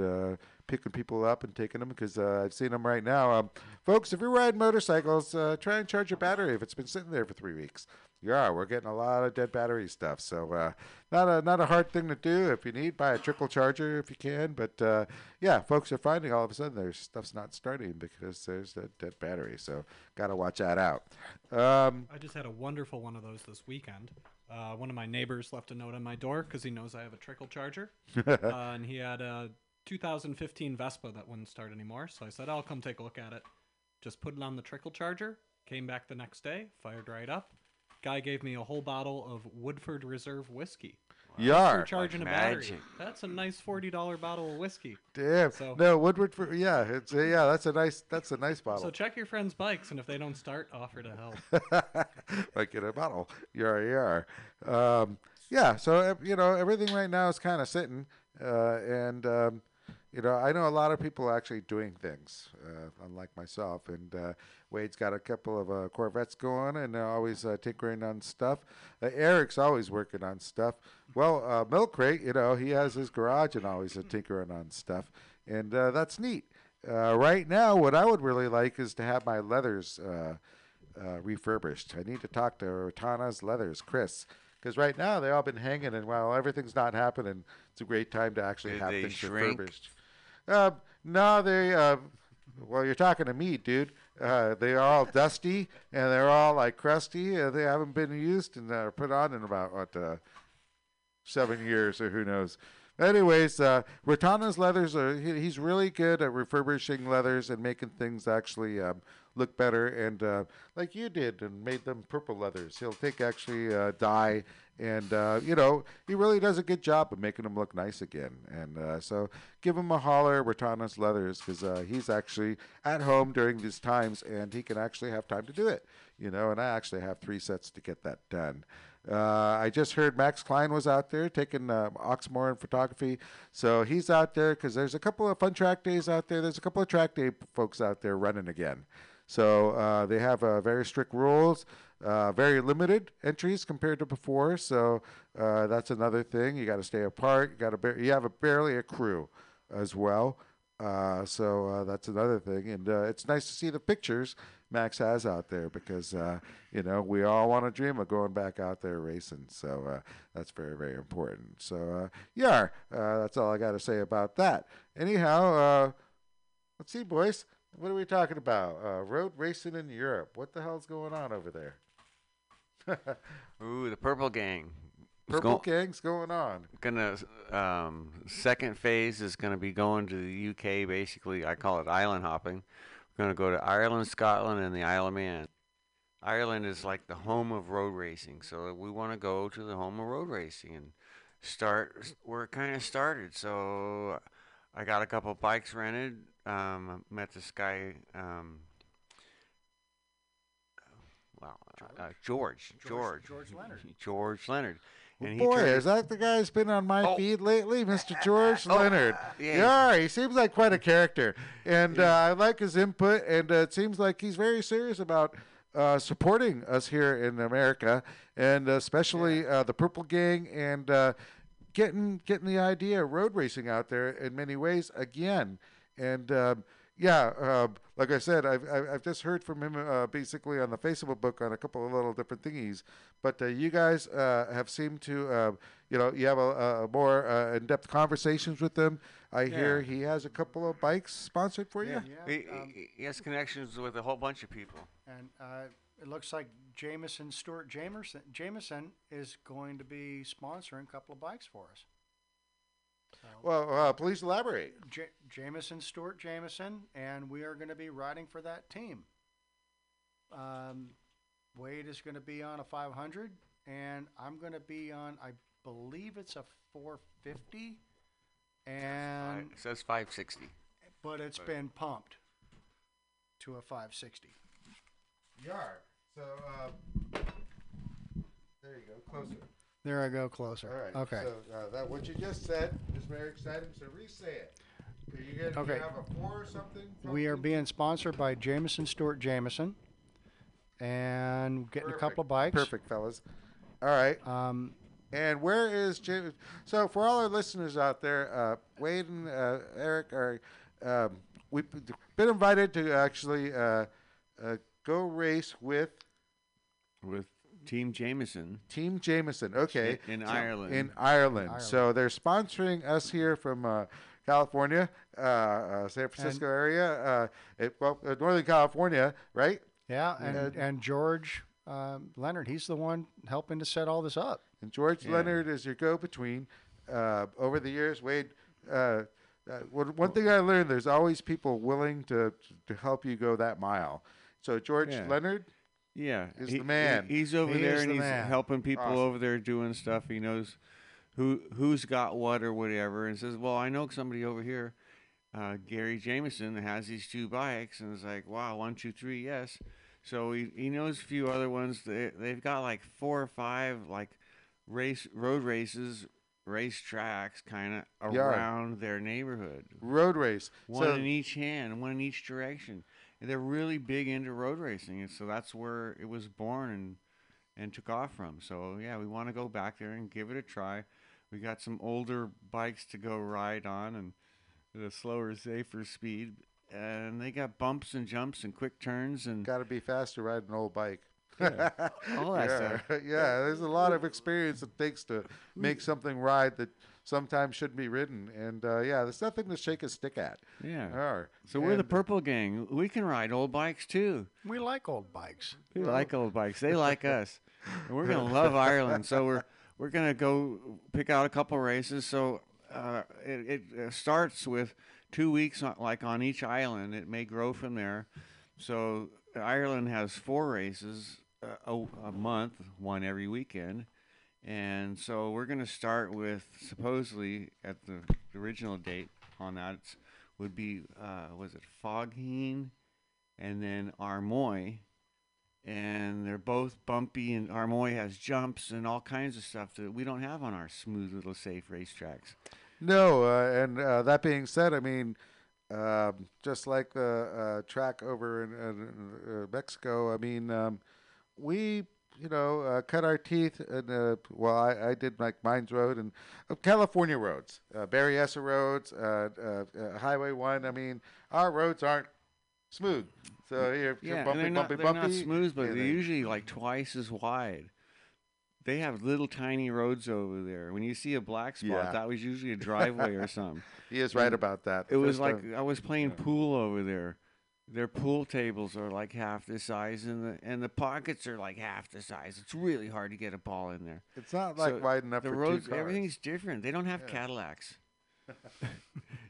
A: picking people up and taking them because uh, I've seen them right now. Um, folks, if you're riding motorcycles, uh, try and charge your battery if it's been sitting there for three weeks. Yeah, we're getting a lot of dead battery stuff. So uh, not a not a hard thing to do. If you need, buy a trickle charger if you can. But uh, yeah, folks are finding all of a sudden their stuff's not starting because there's that dead battery. So gotta watch that out. Um,
C: I just had a wonderful one of those this weekend. Uh, one of my neighbors left a note on my door because he knows I have a trickle charger, [laughs] uh, and he had a 2015 Vespa that wouldn't start anymore. So I said, "I'll come take a look at it." Just put it on the trickle charger. Came back the next day, fired right up. Guy gave me a whole bottle of Woodford Reserve whiskey.
A: Yar,
C: charging
B: like
C: a battery.
B: magic.
C: That's a nice forty dollar bottle of whiskey.
A: damn.
C: So-
A: no, Woodward for yeah, it's uh, yeah. That's a nice that's a nice bottle.
C: So check your friends' bikes, and if they don't start, offer to help. [laughs]
A: like in a bottle. Yar yar. Um, yeah. So you know everything right now is kind of sitting, uh, and um, you know I know a lot of people actually doing things, uh, unlike myself. And uh, Wade's got a couple of uh, Corvettes going, and they're always uh, tinkering on stuff. Uh, Eric's always working on stuff. Well, uh, Milk Crate, you know, he has his garage and always uh, tinkering on stuff, and uh, that's neat. Uh, right now, what I would really like is to have my leathers uh, uh, refurbished. I need to talk to Rotana's Leathers, Chris, because right now they've all been hanging, and while everything's not happening, it's a great time to actually
B: Did
A: have things
B: shrink?
A: refurbished. Uh, no, they. Uh, well, you're talking to me, dude. Uh, they are all dusty and they're all like crusty. They haven't been used and uh, put on in about what uh, seven years or who knows. Anyways, uh, Rotana's leathers are he, he's really good at refurbishing leathers and making things actually um, look better. And uh, like you did and made them purple leathers, he'll take actually uh, dye and uh, you know he really does a good job of making them look nice again. And uh, so give him a holler, Rotana's leathers, because uh, he's actually at home during these times and he can actually have time to do it. You know, and I actually have three sets to get that done. Uh, I just heard Max Klein was out there taking uh, Oxmoor in photography. So he's out there because there's a couple of fun track days out there. There's a couple of track day folks out there running again. So uh, they have very strict rules, uh, very limited entries compared to before. So uh, that's another thing. You got to stay apart. You got to bar- you have a barely a crew as well. Uh, so uh, that's another thing, and uh, it's nice to see the pictures Max has out there because uh, you know we all want to dream of going back out there racing. So that's very very important. So yeah, that's all I got to say about that. Anyhow, let's see, boys. What are we talking about? Uh, road racing in Europe. What the hell's going on over there? [laughs]
B: Ooh, the Purple Gang.
A: Purple
B: go-
A: gang's going on.
B: gonna um, second phase is gonna be going to the UK. Basically, I call it island hopping. We're gonna go to Ireland, Scotland, and the Isle of Man. Ireland is like the home of road racing, so we want to go to the home of road racing, and start where it kind of started. So I got a couple bikes rented. Um, met this guy. Um, wow, uh, George, George,
G: George- George Leonard. [laughs]
B: George Leonard. And he
A: Boy,
B: turned-
A: is that the guy who's been on my
B: Oh.
A: feed lately, [laughs] Mr. George Leonard?
B: yeah.
A: Yeah, he seems like quite a character, and uh, I like his input. And uh, it seems like he's very serious about uh, supporting us here in America, and especially uh, the Purple Gang, and uh, getting getting the idea of road racing out there in many ways again. And um, yeah, uh, like I said, I've, I've I've just heard from him uh, basically on the Facebook book on a couple of little different thingies. But uh, you guys uh, have seemed to, uh, you know, you have a, a more uh, in-depth conversations with him. I hear he has a couple of bikes sponsored for you.
B: Yeah,
G: Yeah,
B: he,
G: um,
B: he- he has connections with a whole bunch of people.
G: And uh, it looks like Jameson Stewart Jamerson, Jameson is going to be sponsoring a couple of bikes for us. So,
A: Well, uh, please elaborate.
G: J- Jameson Stewart Jameson, and we are going to be riding for that team. Um, Wade is going to be on a 500, and I'm going to be on, I believe it's a 450, and
B: it says 560.
G: but it's been pumped to a 560.
A: Yard. So uh, there you go, closer.
G: There I go, closer.
A: All right.
G: Okay.
A: So uh, that what you just said is very exciting. So re-say it. Are you gonna
G: Okay.
A: have a four or something?
G: We are being sponsored by Jameson Stewart Jameson, and getting a couple of bikes.
A: Perfect, fellas. All right.
G: Um,
A: And where is James? So for all our listeners out there, uh, Wade and uh, Eric are um, we've been invited to actually uh, uh, go race with
B: With Team Jameson.
A: Team Jameson. Okay,
B: In- in
A: So-
B: Ireland.
A: In Ireland.
G: Ireland.
A: So they're sponsoring us here from uh, California, uh, uh, San Francisco area, uh, it, well, uh, Northern California, right?
G: yeah, and
A: Yeah.
G: and George um, Leonard, he's the one helping to set all this up.
A: And George
B: Yeah.
A: Leonard is your go-between. Uh, over the years, Wade. Uh, uh, one, one thing I learned: there's always people willing to to help you go that mile. So George
B: Yeah.
A: Leonard,
B: Yeah,
A: Is
B: he-
A: the man.
B: he- he's over
G: He
B: there and
G: the
B: he's
G: man.
B: helping people
A: Awesome.
B: over there doing stuff. He knows who who's got what or whatever, and says, "Well, I know somebody over here, uh, Gary Jameson, has these two bikes." And it's like, "Wow, one, two, three, yes." So he he knows a few other ones. They they've got like four or five like race road races, race tracks, kind of
A: Yeah.
B: around their neighborhood.
A: road race.
B: One
A: so
B: in each hand, one in each direction. They're really big into road racing, and so that's where it was born and and took off from. So yeah, we want to go back there and give it a try. We got some older bikes to go ride on, and at a slower, safer speed. And they got bumps and jumps and quick turns and
A: got to be fast to ride an old bike. [laughs]
B: all that
A: yeah,
B: stuff. [laughs]
A: yeah, there's a lot of experience it takes to make something ride that sometimes shouldn't be ridden. And uh, yeah, there's nothing to shake a stick at.
B: Yeah.
A: Are.
B: So we're the Purple Gang. We can ride old bikes too.
G: We like old bikes.
B: We like old bikes. They like [laughs] us. And we're gonna love Ireland. So we're we're gonna go pick out a couple races. So uh, it, it uh, starts with two weeks, on, like on each island. It may grow from there. So Ireland has four races uh, a, a month, one every weekend. And so we're gonna start with supposedly at the original date on that would be uh, was it Faugheen, and then Armoy and they're both bumpy and Armoy has jumps and all kinds of stuff that we don't have on our smooth little safe racetracks.
A: No, uh, and uh, that being said, I mean, um, just like the uh, track over in, in uh, Mexico, I mean, um, we, you know, uh, cut our teeth. And uh, well, I, I did like Mines Road and uh, California roads, uh, Berryessa roads, uh, uh, uh, Highway One. I mean, our roads aren't smooth. So you're, you're
B: Yeah,
A: bumpy,
B: they're not,
A: bumpy,
B: they're
A: bumpy.
B: not smooth, but
A: and
B: they're usually like twice as wide. They have little tiny roads over there. When you see a black spot,
A: Yeah.
B: that was usually a driveway or something. [laughs]
A: He is right about that.
B: It was like
A: time-
B: I was playing pool over there. Their pool tables are like half the size, and the and the pockets are like half the size. It's really hard to get a ball in there.
A: it's not like
B: So
A: wide enough
B: the roads, everything's different. They don't have
A: Yeah.
B: Cadillacs. [laughs] you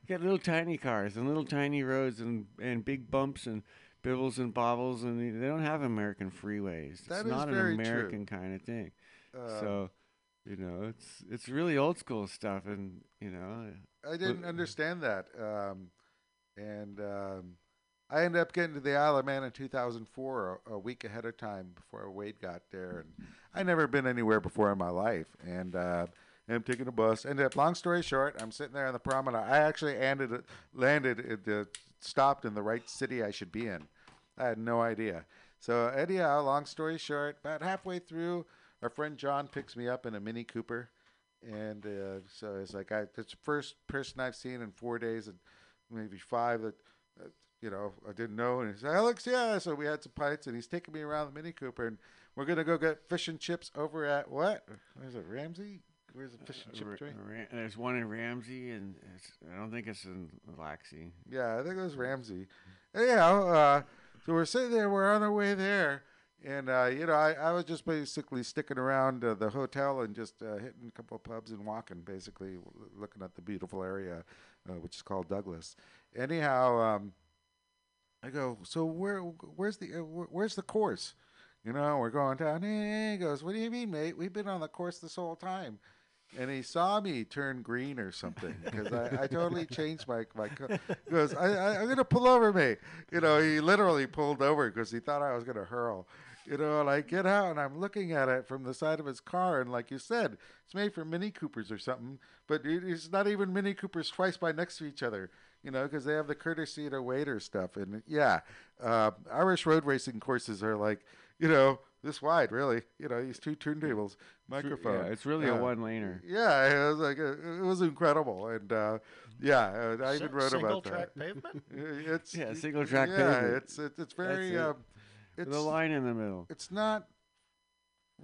B: got little tiny cars and little tiny roads and, and big bumps and bibbles and bobbles, and they- don't have American freeways.
A: That
B: it's
A: is
B: not an
A: very true.
B: American kind of thing.
A: Uh,
B: so You know, it's it's really old school stuff, and you know,
A: I didn't understand that. Um, and um, I ended up getting to the Isle of Man in 2004, a, a week ahead of time before Wade got there. And I never been anywhere before in my life. And uh, I'm taking a bus. Ended up, long story short, I'm sitting there on the promenade. I actually ended, landed, at the, stopped in the right city I should be in. I had no idea. So anyhow, long story short, about halfway through, our friend John picks me up in a Mini Cooper, and uh, so it's like I it's the first person I've seen in four days and maybe five that uh, you know I didn't know. And he said, Alex, yeah. So we had some pints, and he's taking me around the Mini Cooper, and we're gonna go get fish and chips over at what? Where's it? Ramsey? Where's the fish and chip
B: Ra-
A: joint?
B: Ra- there's one in Ramsey, and I don't think it's in Laxey.
A: Yeah, I think it was Ramsey. Anyhow, uh, so we're sitting there, we're on our way there, and uh, you know, I, I was just basically sticking around uh, the hotel and just uh, hitting a couple of pubs and walking, basically w- looking at the beautiful area, uh, which is called Douglas. Anyhow, um, I go, so where, where's the, uh, where's the course? You know, we're going down. And he goes, what do you mean, mate? We've been on the course this whole time and he saw me turn green or something because I, I totally [laughs] changed my my. Co- he goes, I, I, I'm gonna pull over, mate. You know, he literally pulled over because he thought I was gonna hurl. You know, and I get out and I'm looking at it from the side of his car, and like you said, it's made for Mini Coopers or something, but it's not even Mini Coopers twice by next to each other. You know, because they have the courtesy to waiter stuff, and yeah, uh, Irish road racing courses are like, you know, this wide, really. You know, these two turntables, microphone.
B: Yeah, it's really
A: Yeah.
B: a one laner.
A: Yeah, it was like it it was incredible, and uh, yeah, uh, I even
G: Si-
A: wrote about that.
G: single
A: about
G: track
A: that.
G: pavement.
A: Uh, [laughs] It's
B: Yeah, single track
A: Yeah,
B: pavement.
A: it's it's it's very
B: it.
A: um, it's
B: the line in the middle.
A: it's not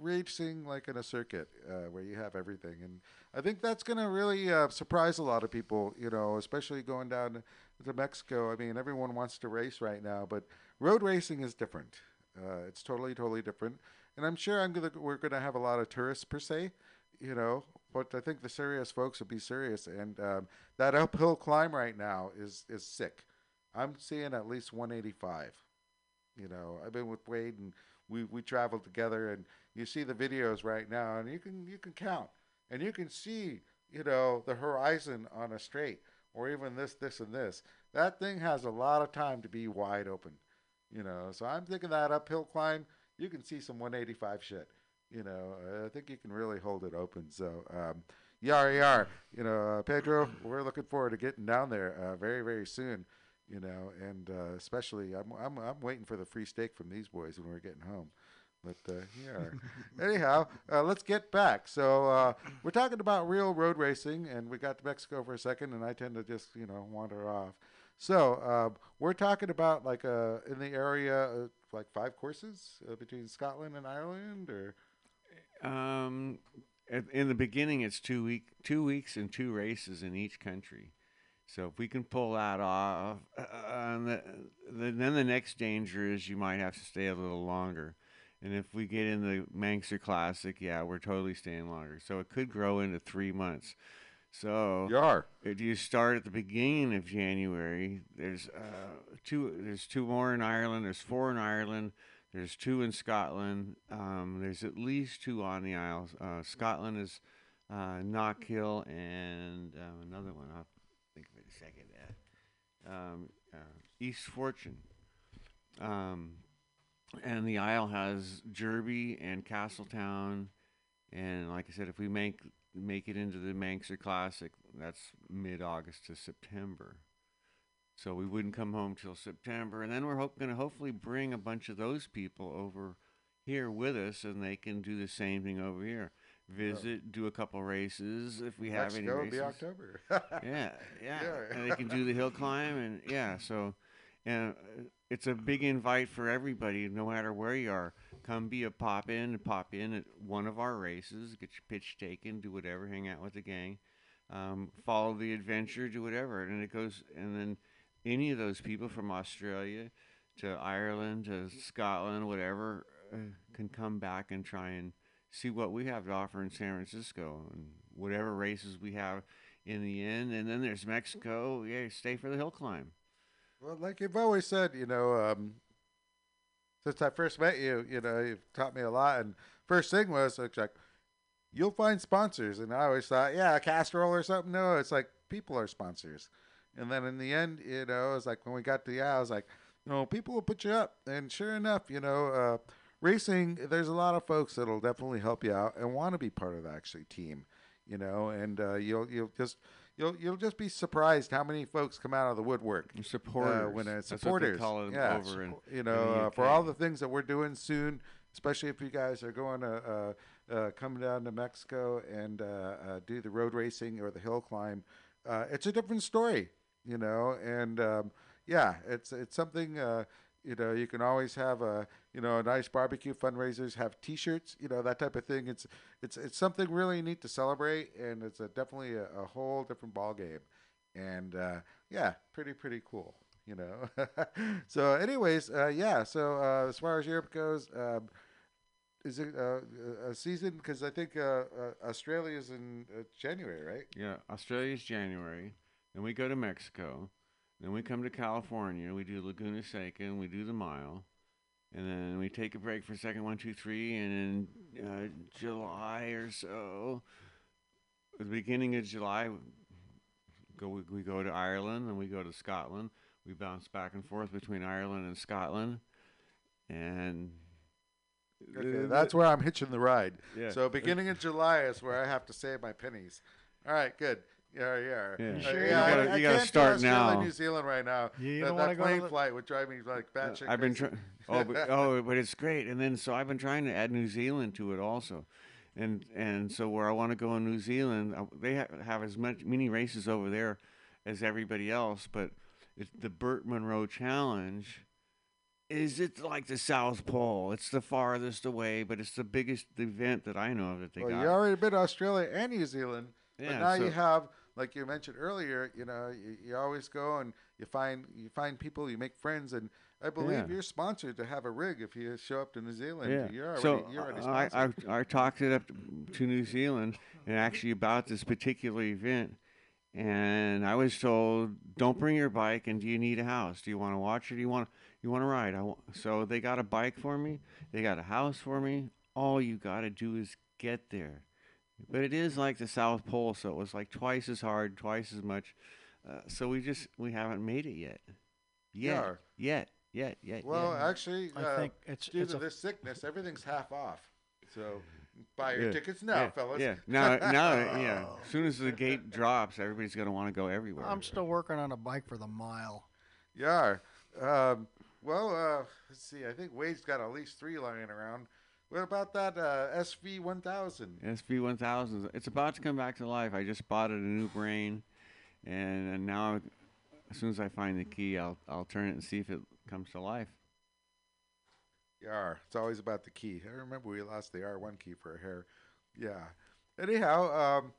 A: racing like in a circuit uh, where you have everything, and I think that's gonna really uh, surprise a lot of people. You know, especially going down to Mexico. I mean, everyone wants to race right now, but road racing is different. Uh, it's totally, totally different. And I'm sure I'm gonna we're gonna have a lot of tourists per se, you know. But I think the serious folks will be serious, and um, that uphill climb right now is is sick. I'm seeing at least 185. You know, I've been with Wade, and we we traveled together, and you see the videos right now, and you can you can count, and you can see you know the horizon on a straight, or even this this and this. That thing has a lot of time to be wide open. You know, so I'm thinking that uphill climb, you can see some 185 shit. You know, I think you can really hold it open. So, um, yar yar. You know, uh, Pedro, we're looking forward to getting down there uh, very very soon. You know, and uh, especially I'm, I'm I'm waiting for the free steak from these boys when we're getting home. But uh, yeah. [laughs] Anyhow, uh, let's get back. So uh, we're talking about real road racing, and we got to Mexico for a second, and I tend to just you know wander off. So uh, we're talking about like uh, in the area, like five courses uh, between Scotland and Ireland, or
B: Um, at, in the beginning, it's two week, two weeks and two races in each country. So if we can pull that off, uh, and the, the, then the next danger is you might have to stay a little longer. And if we get in the Manxer Classic, yeah, we're totally staying longer. So it could grow into three months. So
A: Yar.
B: if you start at the beginning of January, there's uh, two. There's two more in Ireland. There's four in Ireland. There's two in Scotland. Um, there's at least two on the Isles. Uh, Scotland is uh, Knockhill and uh, another one. I'll think of it a second. Uh, um, uh, East Fortune. Um, and the Isle has Jurby and Castletown. And like I said, if we make make it into the Manxer Classic, that's mid August to September. So we wouldn't come home till September, and then we're hope, going to hopefully bring a bunch of those people over here with us, and they can do the same thing over here. Visit, do a couple races if we have any
A: would
B: races.
A: be October. [laughs]
B: Yeah, yeah,
A: Yeah.
B: and they can do the hill climb, and yeah, so and uh, it's a big invite for everybody, no matter where you are. Come be a pop in, and pop in at one of our races, get your pitch taken, do whatever, hang out with the gang, um, follow the adventure, do whatever, and it goes. And then any of those people from Australia to Ireland to Scotland, whatever, uh, can come back and try and see what we have to offer in San Francisco and whatever races we have in the end. And then there's Mexico. Yeah, stay for the hill climb.
A: Well, like you've always said, you know, um, since I first met you, you know, you've taught me a lot. And first thing was it's like, you'll find sponsors. And I always thought, yeah, a Castrol or something. No, it's like people are sponsors. And then in the end, you know, it's like when we got to yeah, I was like, you know, people will put you up. And sure enough, you know, uh, racing, there's a lot of folks that'll definitely help you out and want to be part of the actually team. You know, and uh, you'll you'll just you'll you'll just be surprised how many folks come out of the woodwork
B: Supporters.
A: uh, when it's
B: That's what they
A: supporters.
B: call them
A: yeah,
B: over in-
A: you know, uh, for all the things that we're doing soon, especially if you guys are going to uh, uh, come down to Mexico and uh, uh, do the road racing or the hill climb. Uh, it's a different story, you know, and um, yeah, it's it's something. You know, you can always have a you know a nice barbecue fundraisers, have T-shirts, you know that type of thing. It's it's it's something really neat to celebrate, and it's a, definitely a, a whole different ball game and uh, yeah, pretty pretty cool, you know. [laughs] so, anyways, uh, yeah. So uh, as far as Europe goes, um, is it uh, a season? Because I think uh, uh, Australia is in January, right?
B: Yeah, Australia's January. Then we go to Mexico. Then we come to California. We do Laguna Seca and we do the mile. And then we take a break for second, one, two, three. And in uh, July or so, the beginning of July, go we, we go to Ireland and we go to Scotland. We bounce back and forth between Ireland and Scotland. And
A: Okay, that's where I'm hitching the ride.
B: Yeah.
A: So beginning of July is where I have to save my pennies. All right, good. Yeah, yeah.
B: Yeah.
A: Uh,
B: You sure?
A: yeah,
B: You gotta-
A: I
B: you gotta
A: can't do
B: start
A: Australia,
B: now.
A: New Zealand right now.
G: You- you
A: that
G: don't
A: that
G: wanna go to
A: plane
G: the-
A: flight would drive me like batshit
B: I've been
A: crazy.
B: trying. Oh, but, [laughs] oh, but it's great. And then so I've been trying to add New Zealand to it also, and and so where I want to go in New Zealand, uh, they ha- have as much many races over there as everybody else, but it's the Burt Munro Challenge. Is it like the South Pole? It's the farthest away, but it's the biggest event that I know of that they
A: well,
B: got.
A: you already been to Australia and New Zealand,
B: Yeah,
A: but now you
B: so-
A: have, like you mentioned earlier, you know, you, you always go and you find you find people, you make friends, and I believe
B: Yeah.
A: you're sponsored to have a rig if you show up to New Zealand.
B: Yeah.
A: You're already,
B: so
A: you're already
B: uh, I. I I talked it up to New Zealand and actually about this particular event, and I was told, "Don't bring your bike, and do you need a house? Do you want to watch it? Do you want you want to ride?" I wa- so they got a bike for me, they got a house for me. All you got to do is get there. But it is like the South Pole, so it was like twice as hard, twice as much. Uh, so we just we haven't made it yet, yet,
A: Yeah.
B: yet, yet, yet.
A: well,
B: yet.
A: actually,
G: I
A: uh,
G: think it's
A: due
G: it's
A: to
G: a,
A: this sickness, everything's half off. So buy your
B: Yeah.
A: tickets now,
B: yeah,
A: fellas.
B: Yeah, now, now, [laughs] yeah. As soon as the gate drops, everybody's gonna want to go everywhere.
G: I'm still working on a bike for the mile.
A: Yeah. Um, well, uh, let's see. I think Wade's got at least three lying around. What about that uh, SV 1000?
B: SV 1000. It's about to come back to life. I just bought it a new brain, and, and now, as soon as I find the key, I'll I'll turn it and see if it comes to life.
A: Yeah, it's always about the key. I remember we lost the R1 key for a hair. Yeah. Anyhow, um,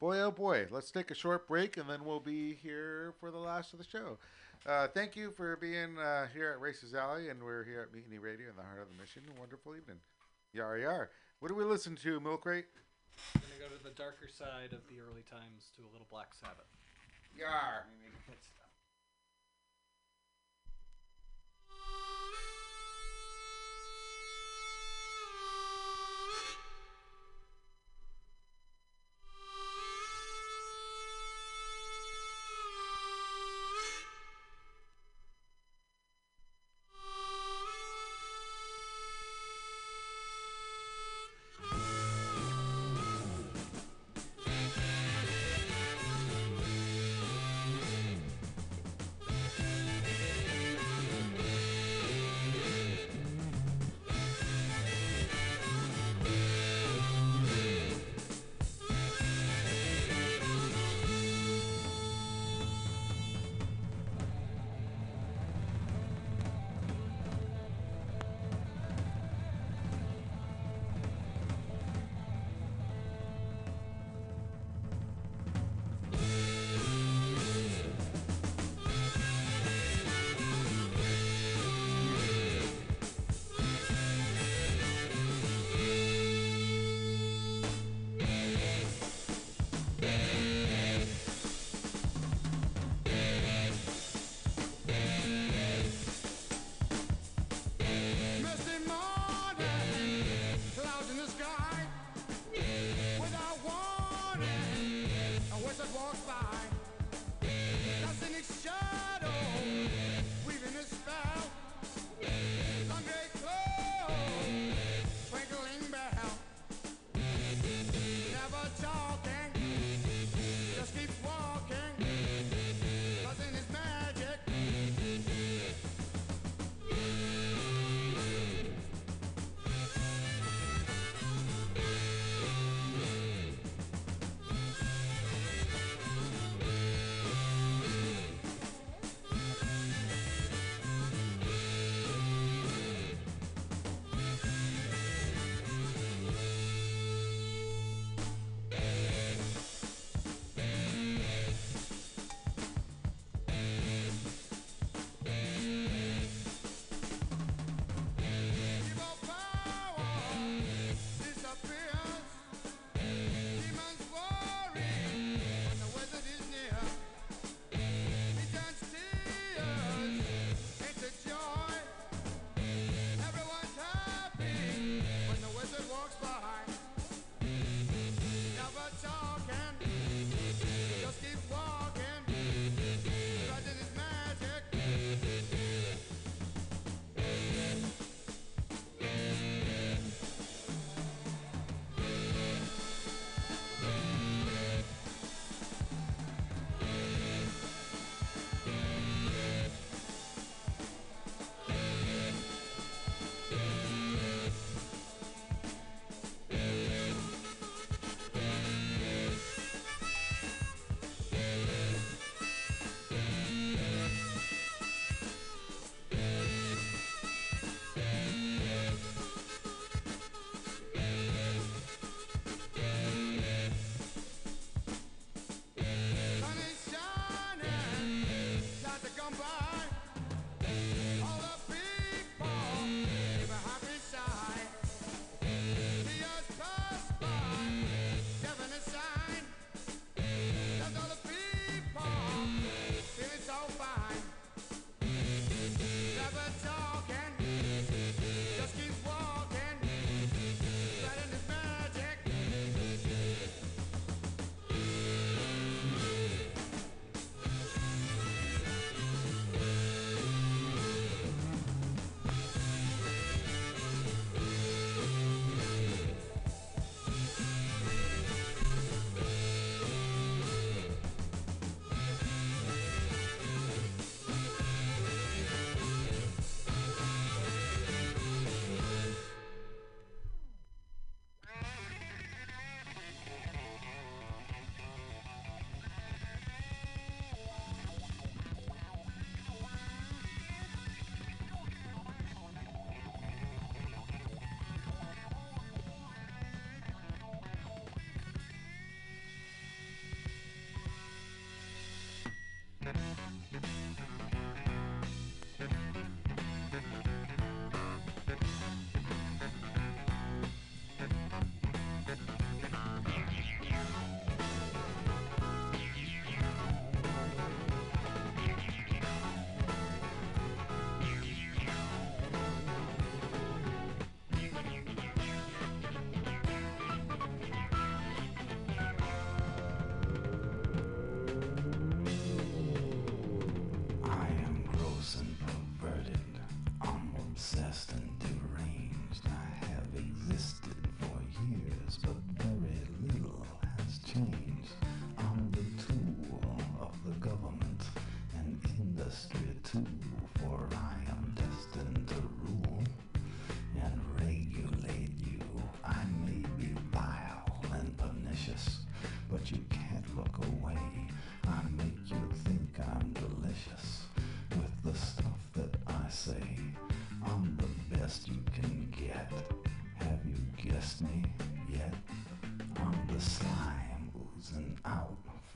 A: boy, oh boy, let's take a short break and then we'll be here for the last of the show. Uh, thank you for being uh, here at Racers Alley, and we're here at Mutiny Radio in the heart of the mission. Wonderful evening. Yar yar. What do we listen to, Milk Crate?
C: I'm gonna go to the darker side of the early times to a little Black Sabbath.
A: Yar.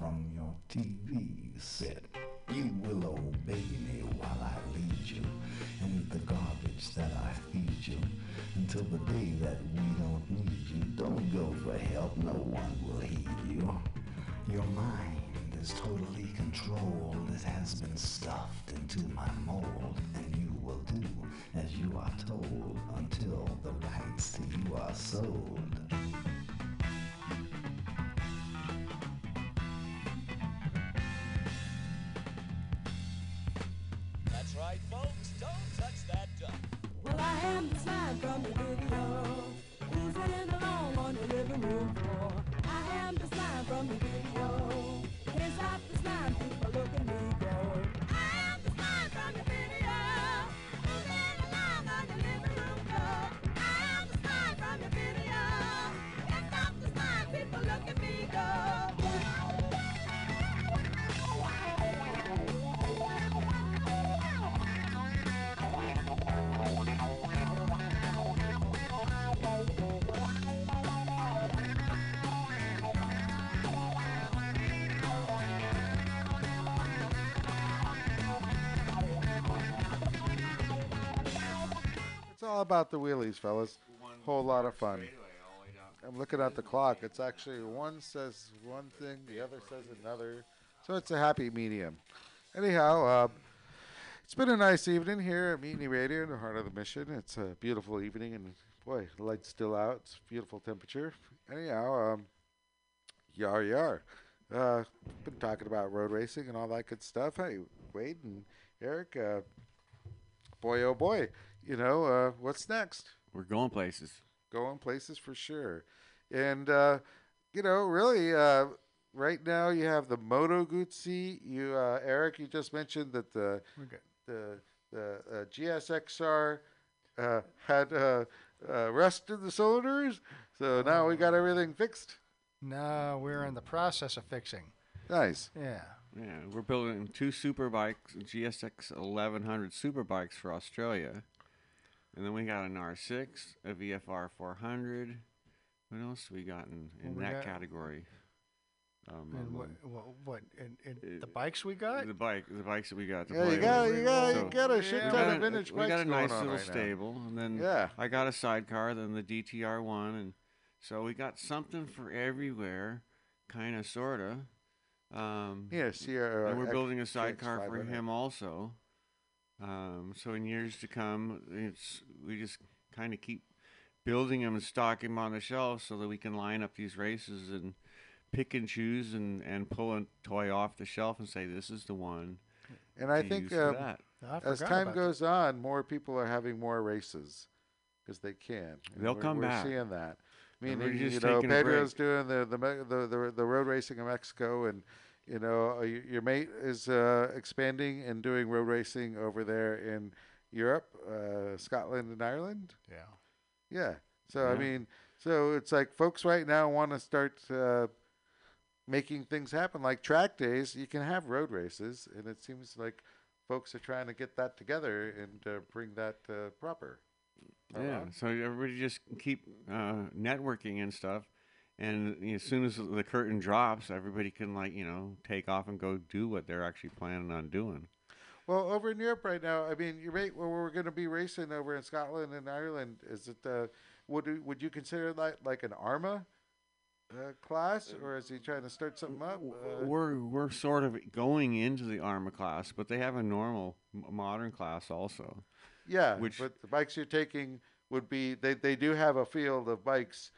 H: From your TV set. You will obey me while I lead you and the garbage that I feed you until the day that we don't need you. Don't go for help, no one will heed you. Your mind is totally controlled. It has been stuffed into my mold, and you will do as you are told until the rights to you are sold.
I: The from the video. Oozing along on the living room floor. I am the slime from the video.
A: All about the wheelies, fellas. Whole lot of fun. I'm looking at the clock. It's actually one says one thing, the other says another. So it's a happy medium. Anyhow, uh, it's been a nice evening here at Mutiny Radio in the heart of the mission. It's a beautiful evening, and boy, the light's still out. It's beautiful temperature. Anyhow, um, yar yar. Uh, been talking about road racing and all that good stuff. Hey, Wade and Eric, uh, boy oh boy, you know uh, what's next?
B: We're going places.
A: going places for sure. And uh, you know, really, uh, right now you have the Moto Guzzi. You, uh, Eric, you just mentioned that the
G: We're
A: the the uh, GSXR uh, had uh, uh, rust the cylinders, so now we got everything fixed.
G: No, we're in the process of fixing.
A: Nice.
G: Yeah.
B: Yeah, we're building two super bikes, GSX 1100 super bikes for Australia. And then we got an R6, a VFR 400. What else we got in, in
G: What we
B: that
G: got?
B: category? Um,
G: And
B: um,
G: what, what, what and, and
B: Uh,
G: the bikes we got?
B: the bike, the bikes that we got to
A: Yeah,
B: play
A: you got
B: with.
A: you got
B: So-
A: you got a shit
G: Yeah,
B: we
A: ton
B: got
A: of
B: a-
A: vintage
B: we got a nice little
A: right now.
B: stable, and then
A: Yeah.
B: I got a sidecar, then the DTR one, and so we got something for everywhere, kind of, sorta. Um,
A: Yeah, Sierra.
B: and we're
A: X-
B: building a sidecar for
A: 500.
B: him also. Um, so in years to come, it's we just kind of keep building them and stocking them on the shelf so that we can line up these races and pick and choose and, and pull a toy off the shelf and say this is the one.
A: And I think um.
G: I
A: as time
G: about
A: goes on, more people are having more races because they can. And
B: They'll
A: we're,
B: come
A: we're
B: back.
A: seeing that.
B: I
A: mean,
B: we're
A: you know,
B: taking a break.
A: Pedro's doing the the, the the the road racing in Mexico, and you know, uh, your mate is uh, expanding and doing road racing over there in Europe, uh, Scotland, and Ireland.
G: Yeah.
A: Yeah. So I mean, so it's like folks right now want to start uh, making things happen. Like track days, you can have road races, and it seems like folks are trying to get that together and uh, bring that uh, proper.
B: Yeah, so everybody just keep uh, networking and stuff, and you know, as soon as the curtain drops, everybody can like you know take off and go do what they're actually planning on doing.
A: Well, over in Europe right now, I mean, you're right. where we're going to be racing over in Scotland and Ireland. Is it uh, would you- would you consider that like an Arma uh, class, or is he trying to start something up? Uh,
B: we're we're sort of going into the Arma class, but they have a normal modern class also.
A: yeah,
B: which-
A: but the bikes you're taking would be they, they do have a field of bikes.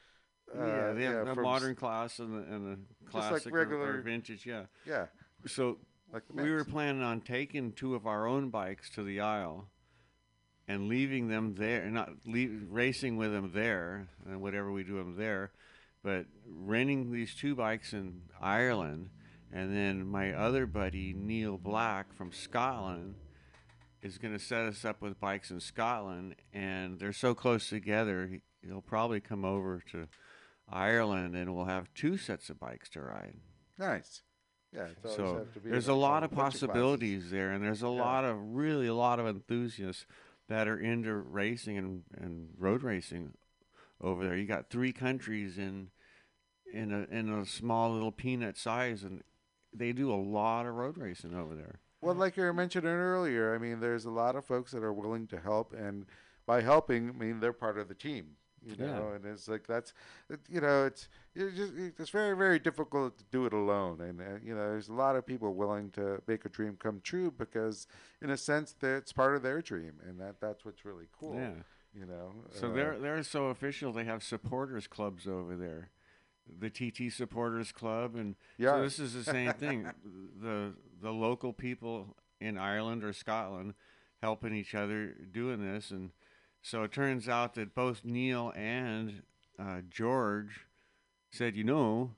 A: Uh,
B: yeah, they have the
A: from s-
B: modern class and the and the
A: Just like
B: classic or- or,
A: regular-
B: vintage. Yeah.
A: Yeah,
B: So
A: like
B: we were planning on taking two of our own bikes to the Isle and leaving them there, not leave, racing with them there, and whatever we do them there, but renting these two bikes in Ireland, and then my other buddy Neil Black from Scotland is going to set us up with bikes in Scotland, and they're so close together, he'll probably come over to Ireland, and we'll have two sets of bikes to ride.
A: nice. Yeah,
B: So
A: have to be
B: there's
A: in
B: a lot of
A: bunch classes.
B: possibilities there, and there's a lot of really a lot of enthusiasts that are into racing and, and road racing over there. You got three countries in in a in a small little peanut size, and they do a lot of road racing over there.
A: Well, like you mentioned earlier, I mean, there's a lot of folks that are willing to help, and by helping, I mean they're part of the team. You
B: Yeah.
A: know, and it's like that's, it, you know, it's it's just it's very very difficult to do it alone, and uh, you know, there's a lot of people willing to make a dream come true because, in a sense, that it's part of their dream, and that that's what's really cool.
B: Yeah.
A: You know.
B: So
A: uh,
B: they're they're so official. They have supporters clubs over there, the TT supporters club, and
A: Yeah.
B: so this is the same thing. [laughs] the the local people in Ireland or Scotland helping each other doing this, and so it turns out that both Neil and uh, George said, you know,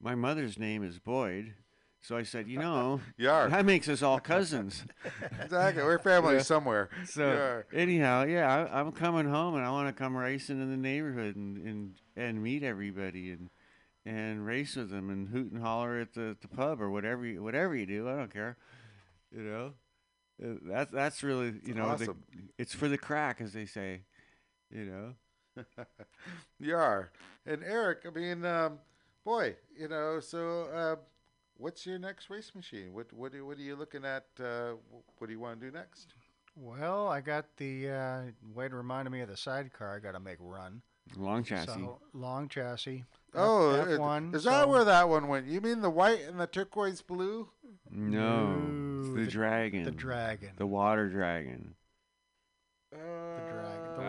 B: my mother's name is Boyd. So I said, you know, [laughs]
A: Yar.
B: that makes us all cousins. [laughs]
A: exactly. We're family
B: Yeah.
A: somewhere.
B: So
A: Yar.
B: anyhow, yeah, I, I'm coming home and I want to come racing in the neighborhood and, and and meet everybody and and race with them and hoot and holler at the, the pub or whatever you, whatever you do. I don't care. You know, that's that's really you know the, it's for the crack as they say. You know. [laughs]
A: You are. And Eric, I mean, um, boy, you know, so uh, what's your next race machine? What what are, what are you looking at? Uh, what do you want to do next?
G: Well, I got the uh, Wade reminded me of the sidecar. I got to make run.
B: Long chassis.
G: So long chassis.
A: Oh,
G: F- F1,
A: is that
G: so-
A: where that one went? You mean the white and the turquoise blue?
B: no, it's
G: No,
B: the,
G: the-
B: dragon.
G: the dragon?
B: The water dragon.
A: Uh,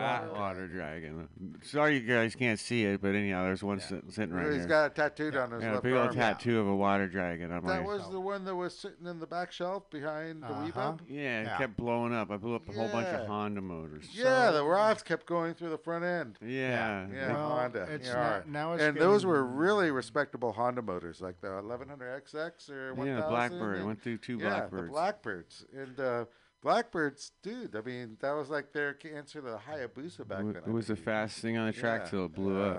G: the dragon. The water.
B: water dragon. Sorry, you guys can't see it, but anyhow, there's one sit- sitting right
A: He's
B: here.
A: He's got it tattooed on his
B: yeah, a
A: left
B: big old
A: arm.
B: tattoo of a water dragon on
A: That
B: my.
A: was the one that was sitting in the back shelf behind the
G: Uh-huh.
A: Weebub?
B: yeah, it
G: Yeah.
B: kept blowing up. I blew up a whole bunch of Honda motors.
A: Yeah, the rods kept going through the front end.
B: Yeah.
A: Yeah,
G: Well,
A: Honda.
G: it's
A: yeah.
G: not- now it's
A: and those were really respectable Honda motors, like the 1100XX or 1000.
B: Yeah, Blackbird.
A: and-
B: Went through two
A: yeah,
B: Blackbirds.
A: the Blackbirds. And uh, Blackbirds, dude, I mean, that was like their answer to the Hayabusa back
B: It
A: then.
B: it
A: I
B: was the
A: believe.
B: fastest thing on the track
A: Yeah,
B: till it blew up.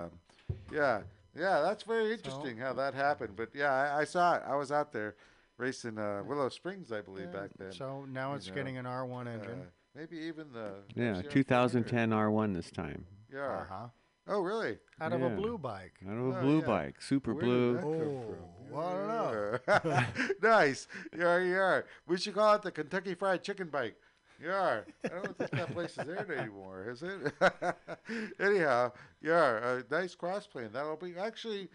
A: um, Yeah, yeah, that's very interesting how that happened. But yeah, I, I saw it. I was out there racing uh, Willow Springs, I believe,
G: Yeah,
A: back then.
G: So now
A: you
G: it's
A: know,
G: getting an R1 engine.
A: Uh, maybe even the
B: Yeah,
A: FCR
B: 2010 R1 this time.
A: Yeah.
G: uh huh.
A: Oh, really?
G: Out of a blue bike.
B: Out of a
A: Oh,
B: blue
A: yeah.
B: bike, super
A: Where did
B: blue.
A: that come
G: Oh,
A: from?
G: I don't know. [laughs]
A: Nice. Yeah, you are. We should call it the Kentucky Fried Chicken Bike. You are. I don't know think that place is there anymore, is it? [laughs] Anyhow, yeah, uh, a nice crossplane. That'll be actually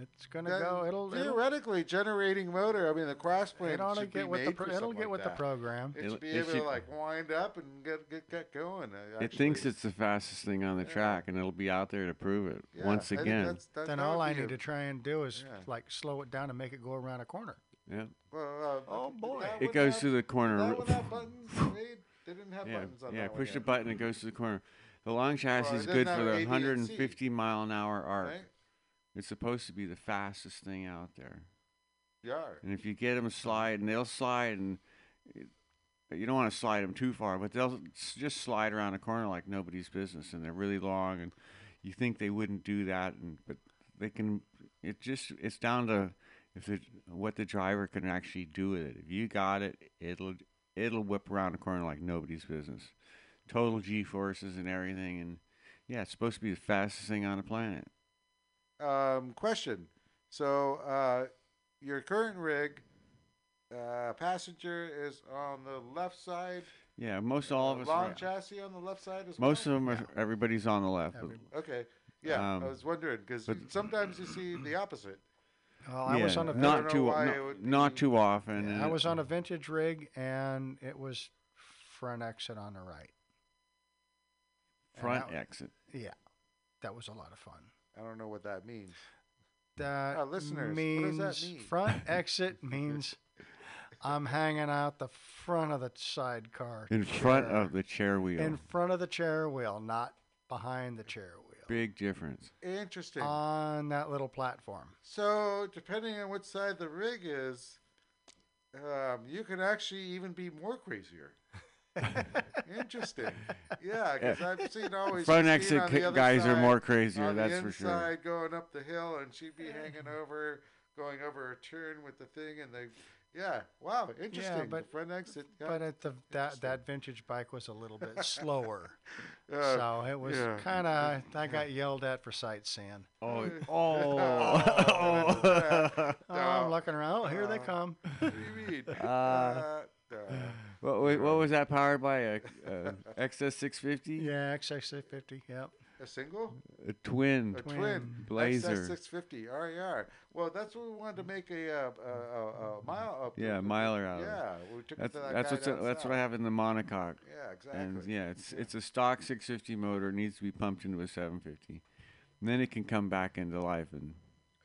G: It's gonna
A: that-
G: go. It'll. it'll
A: theoretically generating motor. I mean, the crossplane
G: it ought to
A: should be
G: get with the.
A: made
G: Pro,
A: for
G: it'll get
A: like
G: with the program.
A: It
B: It'll-
A: should be
B: it
A: able
B: should-
A: to like wind up and get get, get going. uh,
B: It thinks it's the fastest thing on the
A: Yeah.
B: track, and it'll be out there to prove it
A: Yeah,
B: once again.
A: that's- that-
G: Then all I
A: be a-
G: need to try and do is
A: Yeah.
G: like slow it down and make it go around a corner.
B: Yeah.
A: Well, uh,
G: Oh, boy.
A: that
B: It goes
A: have-
B: to the corner.
A: That one have buttons? [laughs] Wade? They didn't have
B: Yeah,
A: buttons on
B: yeah.
A: that one
B: Push the
A: yet,
B: button, it goes to the corner. The long chassis is good for the
A: A, B, and C.
B: 150 mile an hour arc. It's supposed to be the fastest thing out there.
A: Yeah.
B: And if you get them slide, and they'll slide, and it, you don't want to slide them too far, but they'll s- just slide around a corner like nobody's business, and they're really long, and you think they wouldn't do that, and but they can. It just it's down to if the, what the driver can actually do with it. If you got it, it'll it'll whip around a corner like nobody's business. Total G forces and everything, and yeah, it's supposed to be the fastest thing on the planet.
A: Um, question. So, uh, your current rig, uh, passenger is on the left side.
B: Yeah, most all of us.
A: Long
B: Are,
A: chassis on the left side as
B: most
A: well.
B: of them are. Everybody's on the left. but-
G: Every-
A: Okay. Yeah,
B: Um,
A: I was wondering because sometimes you see the opposite.
G: Well, I was on a
A: I don't
B: too
A: why
B: not, not too often. and
G: I was on a vintage rig, and it was front exit on the right.
B: front
G: that-
B: exit.
G: Yeah, that was a lot of fun.
A: I don't know what that means.
G: That
A: Uh, listeners, what
G: means
A: does that mean?
G: front [laughs] exit means I'm hanging out the front of the sidecar.
B: In front of the chair wheel.
G: in front of the chair wheel, not behind the chair wheel.
B: Big difference.
A: Interesting.
G: On that little platform.
A: So, depending on which side the rig is, um, you can actually even be more crazier. [laughs] Interesting. Yeah, because I've seen always
B: Front
A: Christine
B: exit
A: on the
B: ca-
A: other
B: guys are more crazier. That's
A: the
B: for sure.
A: inside going up the hill, and she'd be hanging over, going over a turn with the thing, and they, yeah, wow, interesting.
G: Yeah, but-
A: the front exit. yeah.
G: But at the that that vintage bike was a little bit [laughs] slower,
A: Uh,
G: so it was
A: yeah.
G: kind of I got yelled at for sightseeing.
B: Oh, [laughs]
A: Oh,
B: oh.
G: Oh, I'm looking around. Oh, here they
A: Uh,
G: come.
A: What do you mean?
B: Uh,
A: Uh, uh,
B: what, wa- what was that powered by? A, a XS650?
G: Yeah, XS650. Yep.
A: a single?
B: A twin.
A: A twin.
G: Twin.
B: Blazer.
A: XS650 RER. Well, that's what we wanted to make a, uh, a, a, a mile up.
B: Yeah, miler out of.
A: Yeah, we took
B: That's
A: it to that
B: that's
A: guy
B: what's a, that's what I have in the monocoque.
A: Yeah, exactly.
B: And yeah, it's it's a stock 650 motor. It needs to be pumped into a 750. And then it can come back into life. And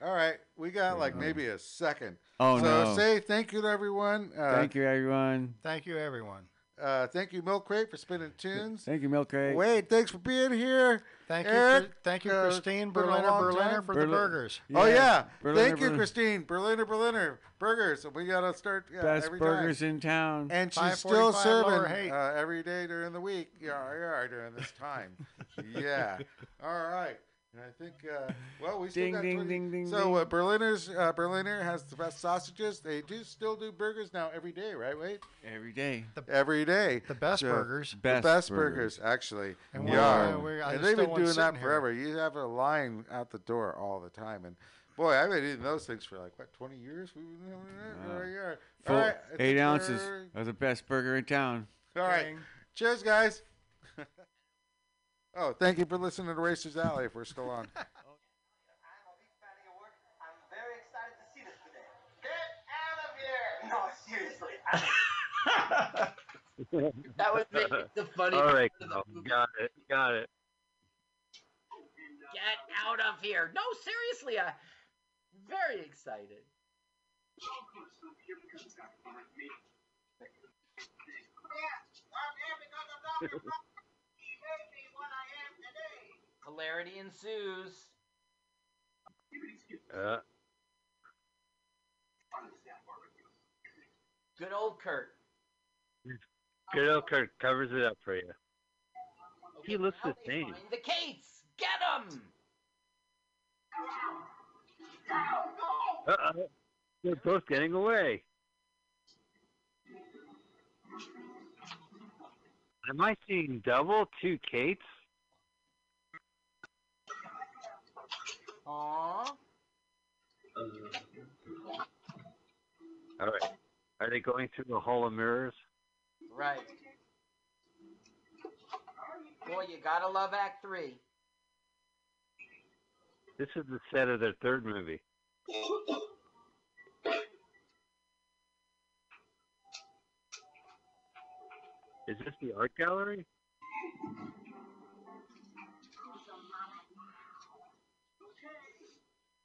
A: All right, we got like maybe a second.
B: oh no.
A: so
B: no!
A: say thank you to everyone. Uh,
B: Thank you, everyone.
G: Thank you, everyone.
A: Uh, thank you, Milk Crate, for spinning tunes.
B: Thank you, Milk Crate.
A: Wade, thanks for being here.
G: Thank
A: Eric,
G: you, Chri- thank you,
A: uh,
G: Christine
A: been
G: Berliner Berliner
A: time.
G: for the
B: Berli-
G: burgers.
A: oh yeah,
B: Berliner,
A: thank you,
B: Berliner.
A: Christine Berliner Berliner burgers. We gotta start yeah,
B: Best
A: every
B: burgers
A: time.
B: in town.
A: And she's still serving uh, every day during the week. Yeah, yeah, during this time. [laughs] yeah. All right. And I think, uh, well, we still
B: Ding,
A: got
B: ding,
A: 20
B: ding, ding,
A: So uh, Berliner's uh, Berliner has the best sausages. They do still do burgers now every day, right? Wait,
B: Every day.
A: every day.
G: The best
A: So-
G: burgers.
A: The
B: Best,
A: best
B: burgers.
A: burgers, actually.
G: And
A: yeah.
G: we're- we're-
A: and they've been doing that
G: sitting here.
A: forever. You have a line out the door all the time, and boy, I've been eating those things for like what twenty years. We've been doing that.
B: Wow.
A: There you are.
B: Full
A: All right, I
B: eight ounces
A: we're-
B: of the best burger in town.
A: All right.
G: Ding.
A: Cheers, guys. Oh, thank you for listening to Racers Alley. If we're still on.
J: I'm a big fan of your work. I'm very excited to see this today. Get out of here! No, seriously.
K: That would make the funny
L: All right,
K: part of the movie.
L: got it, got it.
K: Get out of here. No, seriously, I'm very excited. [laughs] Hilarity ensues.
L: Uh,
K: Good old Kurt.
L: good old Kurt covers it up for you. He looks the same.
K: The Kates. Get them.
L: Uh-oh. They're both getting away. Am I seeing double two Kates?
K: Aww.
L: All right. Are they going through the hall of mirrors?
K: Right. Boy, you gotta love Act Three.
L: This is the set of their third movie. Is this the art gallery?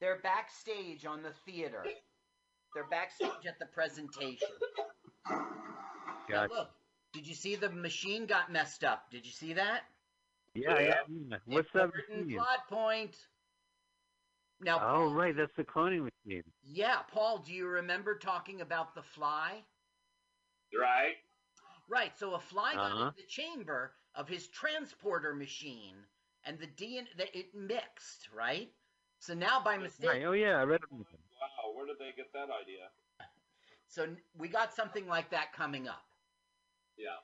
K: They're backstage on the theater. They're backstage at the presentation. Now
L: Gotcha.
K: look, did you see the machine got messed up? Did you see that?
L: Yeah, yeah. yeah. What's that
K: plot point. Now,
L: Oh, right. That's the cloning machine.
K: yeah, Paul, do you remember talking about the fly?
M: Right.
K: Right, so a fly got
L: Uh-huh.
K: in the chamber of his transporter machine, and the DNA that it mixed, right? So now by mistake,
L: Right. Oh, yeah. I read it.
M: Wow, where did they get that idea? [laughs]
K: so we got something like that coming up.
M: Yeah.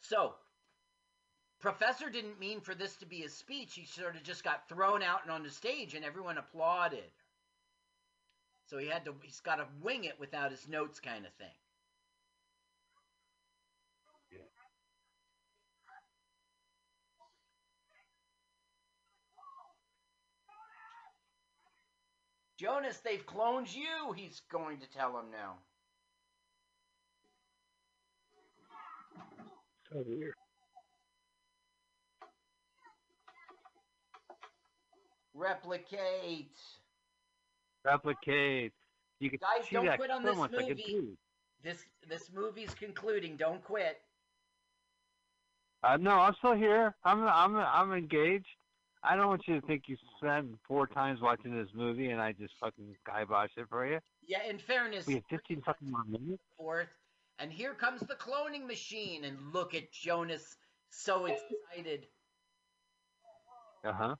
K: So, Professor didn't mean for this to be his speech. He sort of just got thrown out and on the stage, and everyone applauded. So he had to. He's got to wing it without his notes, kind of thing. Jonas, they've cloned you. He's going to tell him now.
L: So weird.
K: Replicate.
L: Replicate. You can
K: Guys,
L: see
K: don't
L: that
K: quit on this movie. This this movie's concluding. Don't quit.
L: Uh, no, I'm still here. I'm I'm I'm engaged. I don't want you to think you spent four times watching this movie and I just fucking skybotched it for you.
K: Yeah, in fairness,
L: We have 15 fucking more minutes.
K: forth, and here comes the cloning machine, and look at Jonas, so excited.
L: Uh huh.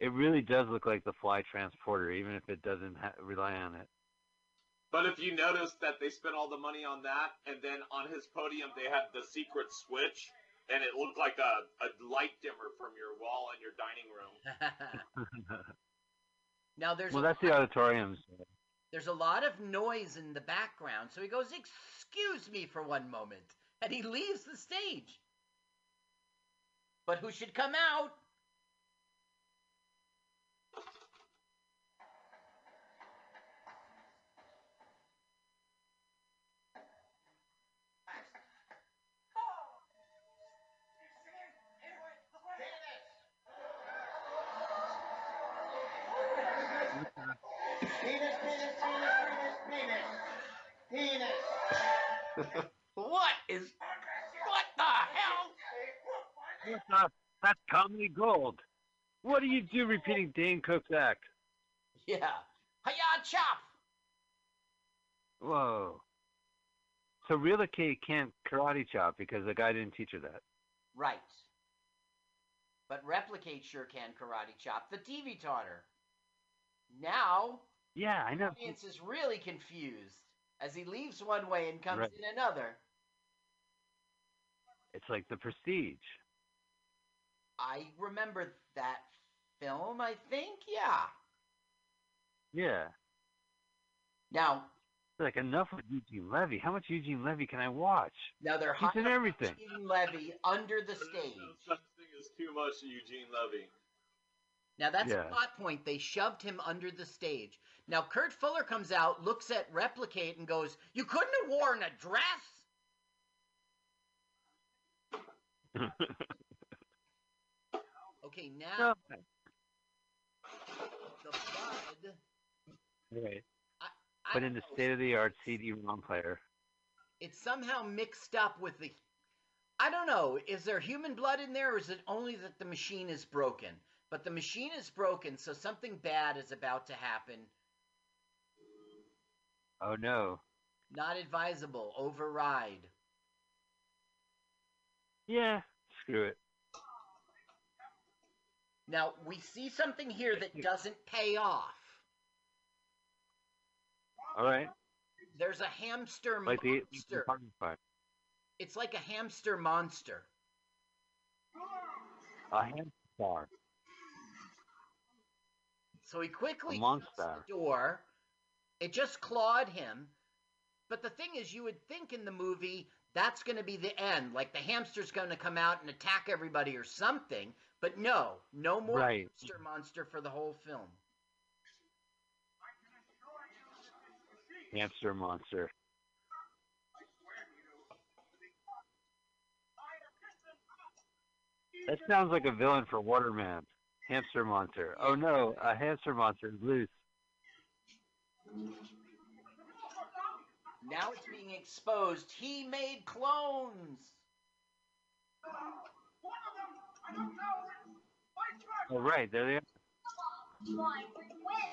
L: It really does look like the fly transporter, even if it doesn't ha- rely on it.
M: But if you notice that they spent all the money on that, and then on his podium they had the secret switch, and it looked like a, a light dimmer from your wall in your dining room. [laughs] [laughs]
K: now there's
L: well,
K: a
L: that's the auditoriums.
K: there's a lot of noise in the background, so he goes, "Excuse me for one moment," and he leaves the stage. But who should come out? What is? What the hell?
L: That's comedy gold. What do you do repeating Dane Cook's act?
K: Yeah. Hiya, chop.
L: Whoa. So Rila K can't karate chop because the guy didn't teach her that.
K: Right. But Repli-Kate sure can karate chop. The TV taught her. Now,
L: Yeah, I know.
K: the audience is really confused as he leaves one way and comes
L: Right.
K: in another.
L: It's like the prestige.
K: I remember that film, I think. Yeah.
L: Yeah.
K: Now,
L: Like enough with Eugene Levy. How much Eugene Levy can I watch?
K: now they're
L: He's in
K: hiding
L: everything.
K: Eugene Levy under the stage.
M: No such thing as too much Eugene Levy.
K: Now that's
L: Yeah.
K: a plot point. They shoved him under the stage. Now Kurt Fuller comes out, looks at Repli-Kate, and goes, "You couldn't have worn a dress." [laughs] Okay, now oh, the blood.
L: right.
K: I
L: But in the state of the art CD-ROM player.
K: it's somehow mixed up with the. I don't know. Is there human blood in there, or is it only that the machine is broken? But the machine is broken, so something bad is about to happen.
L: Oh no.
K: Not advisable. Override.
L: Yeah. Screw it.
K: Now we see something here that doesn't pay off.
L: All right.
K: There's a hamster
L: Like the
K: monster.
L: fire.
K: It's like a hamster monster.
L: A hamster.
K: So he quickly shuts the door. It just clawed him. But the thing is, you would think in the movie that's going to be the end. Like the hamster's going to come out and attack everybody or something. But no, no more
L: Right.
K: hamster monster for the whole film.
L: Hamster monster. That sounds like a villain for Waterman. Hamster monster. Oh no, a hamster monster is loose.
K: Now it's being exposed. He made clones.
L: Oh right, there they are.
N: Why, we win!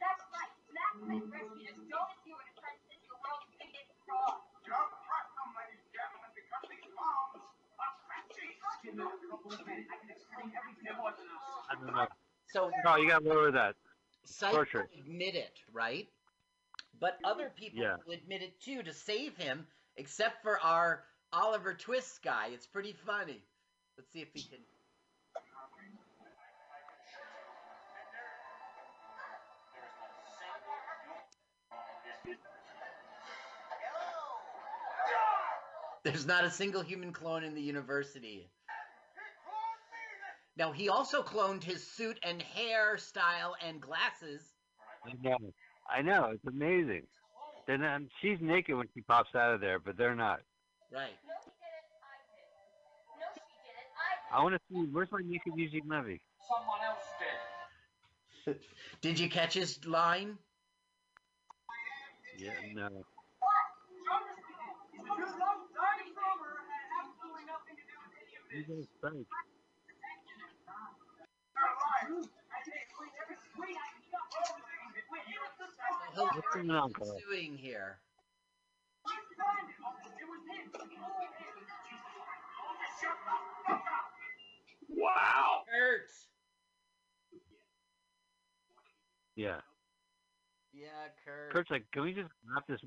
N: That's right. That's my rescue. Just don't do it. It turns into a world's biggest fraud.
J: Don't trust them, ladies and gentlemen, because these bombs are scratchy. Give me a couple of minutes. I can explain everything there was
L: I don't know.
K: So
L: No, you gotta lower that.
K: Psycho
L: Torture.
K: admit it, right? But mm-hmm. other people
L: Yeah.
K: will admit it too to save him, except for our Oliver Twist guy. It's pretty funny. Let's see if he can. There's not a single human clone in the university. Now he also cloned his suit and hairstyle and glasses.
L: I know. I know. It's amazing. Then um, she's naked when she pops out of there, but they're not.
K: Right.
L: I want to see. Where's my naked music movie?
O: Someone else did. [laughs]
K: Did you catch his line?
L: Yeah, no. You guys fake.
K: He'll
L: What's going on, Carl?
K: doing here.
M: Wow.
K: Kurt.
L: Yeah.
K: Yeah, Kurt.
L: Kurt's like, can we just wrap this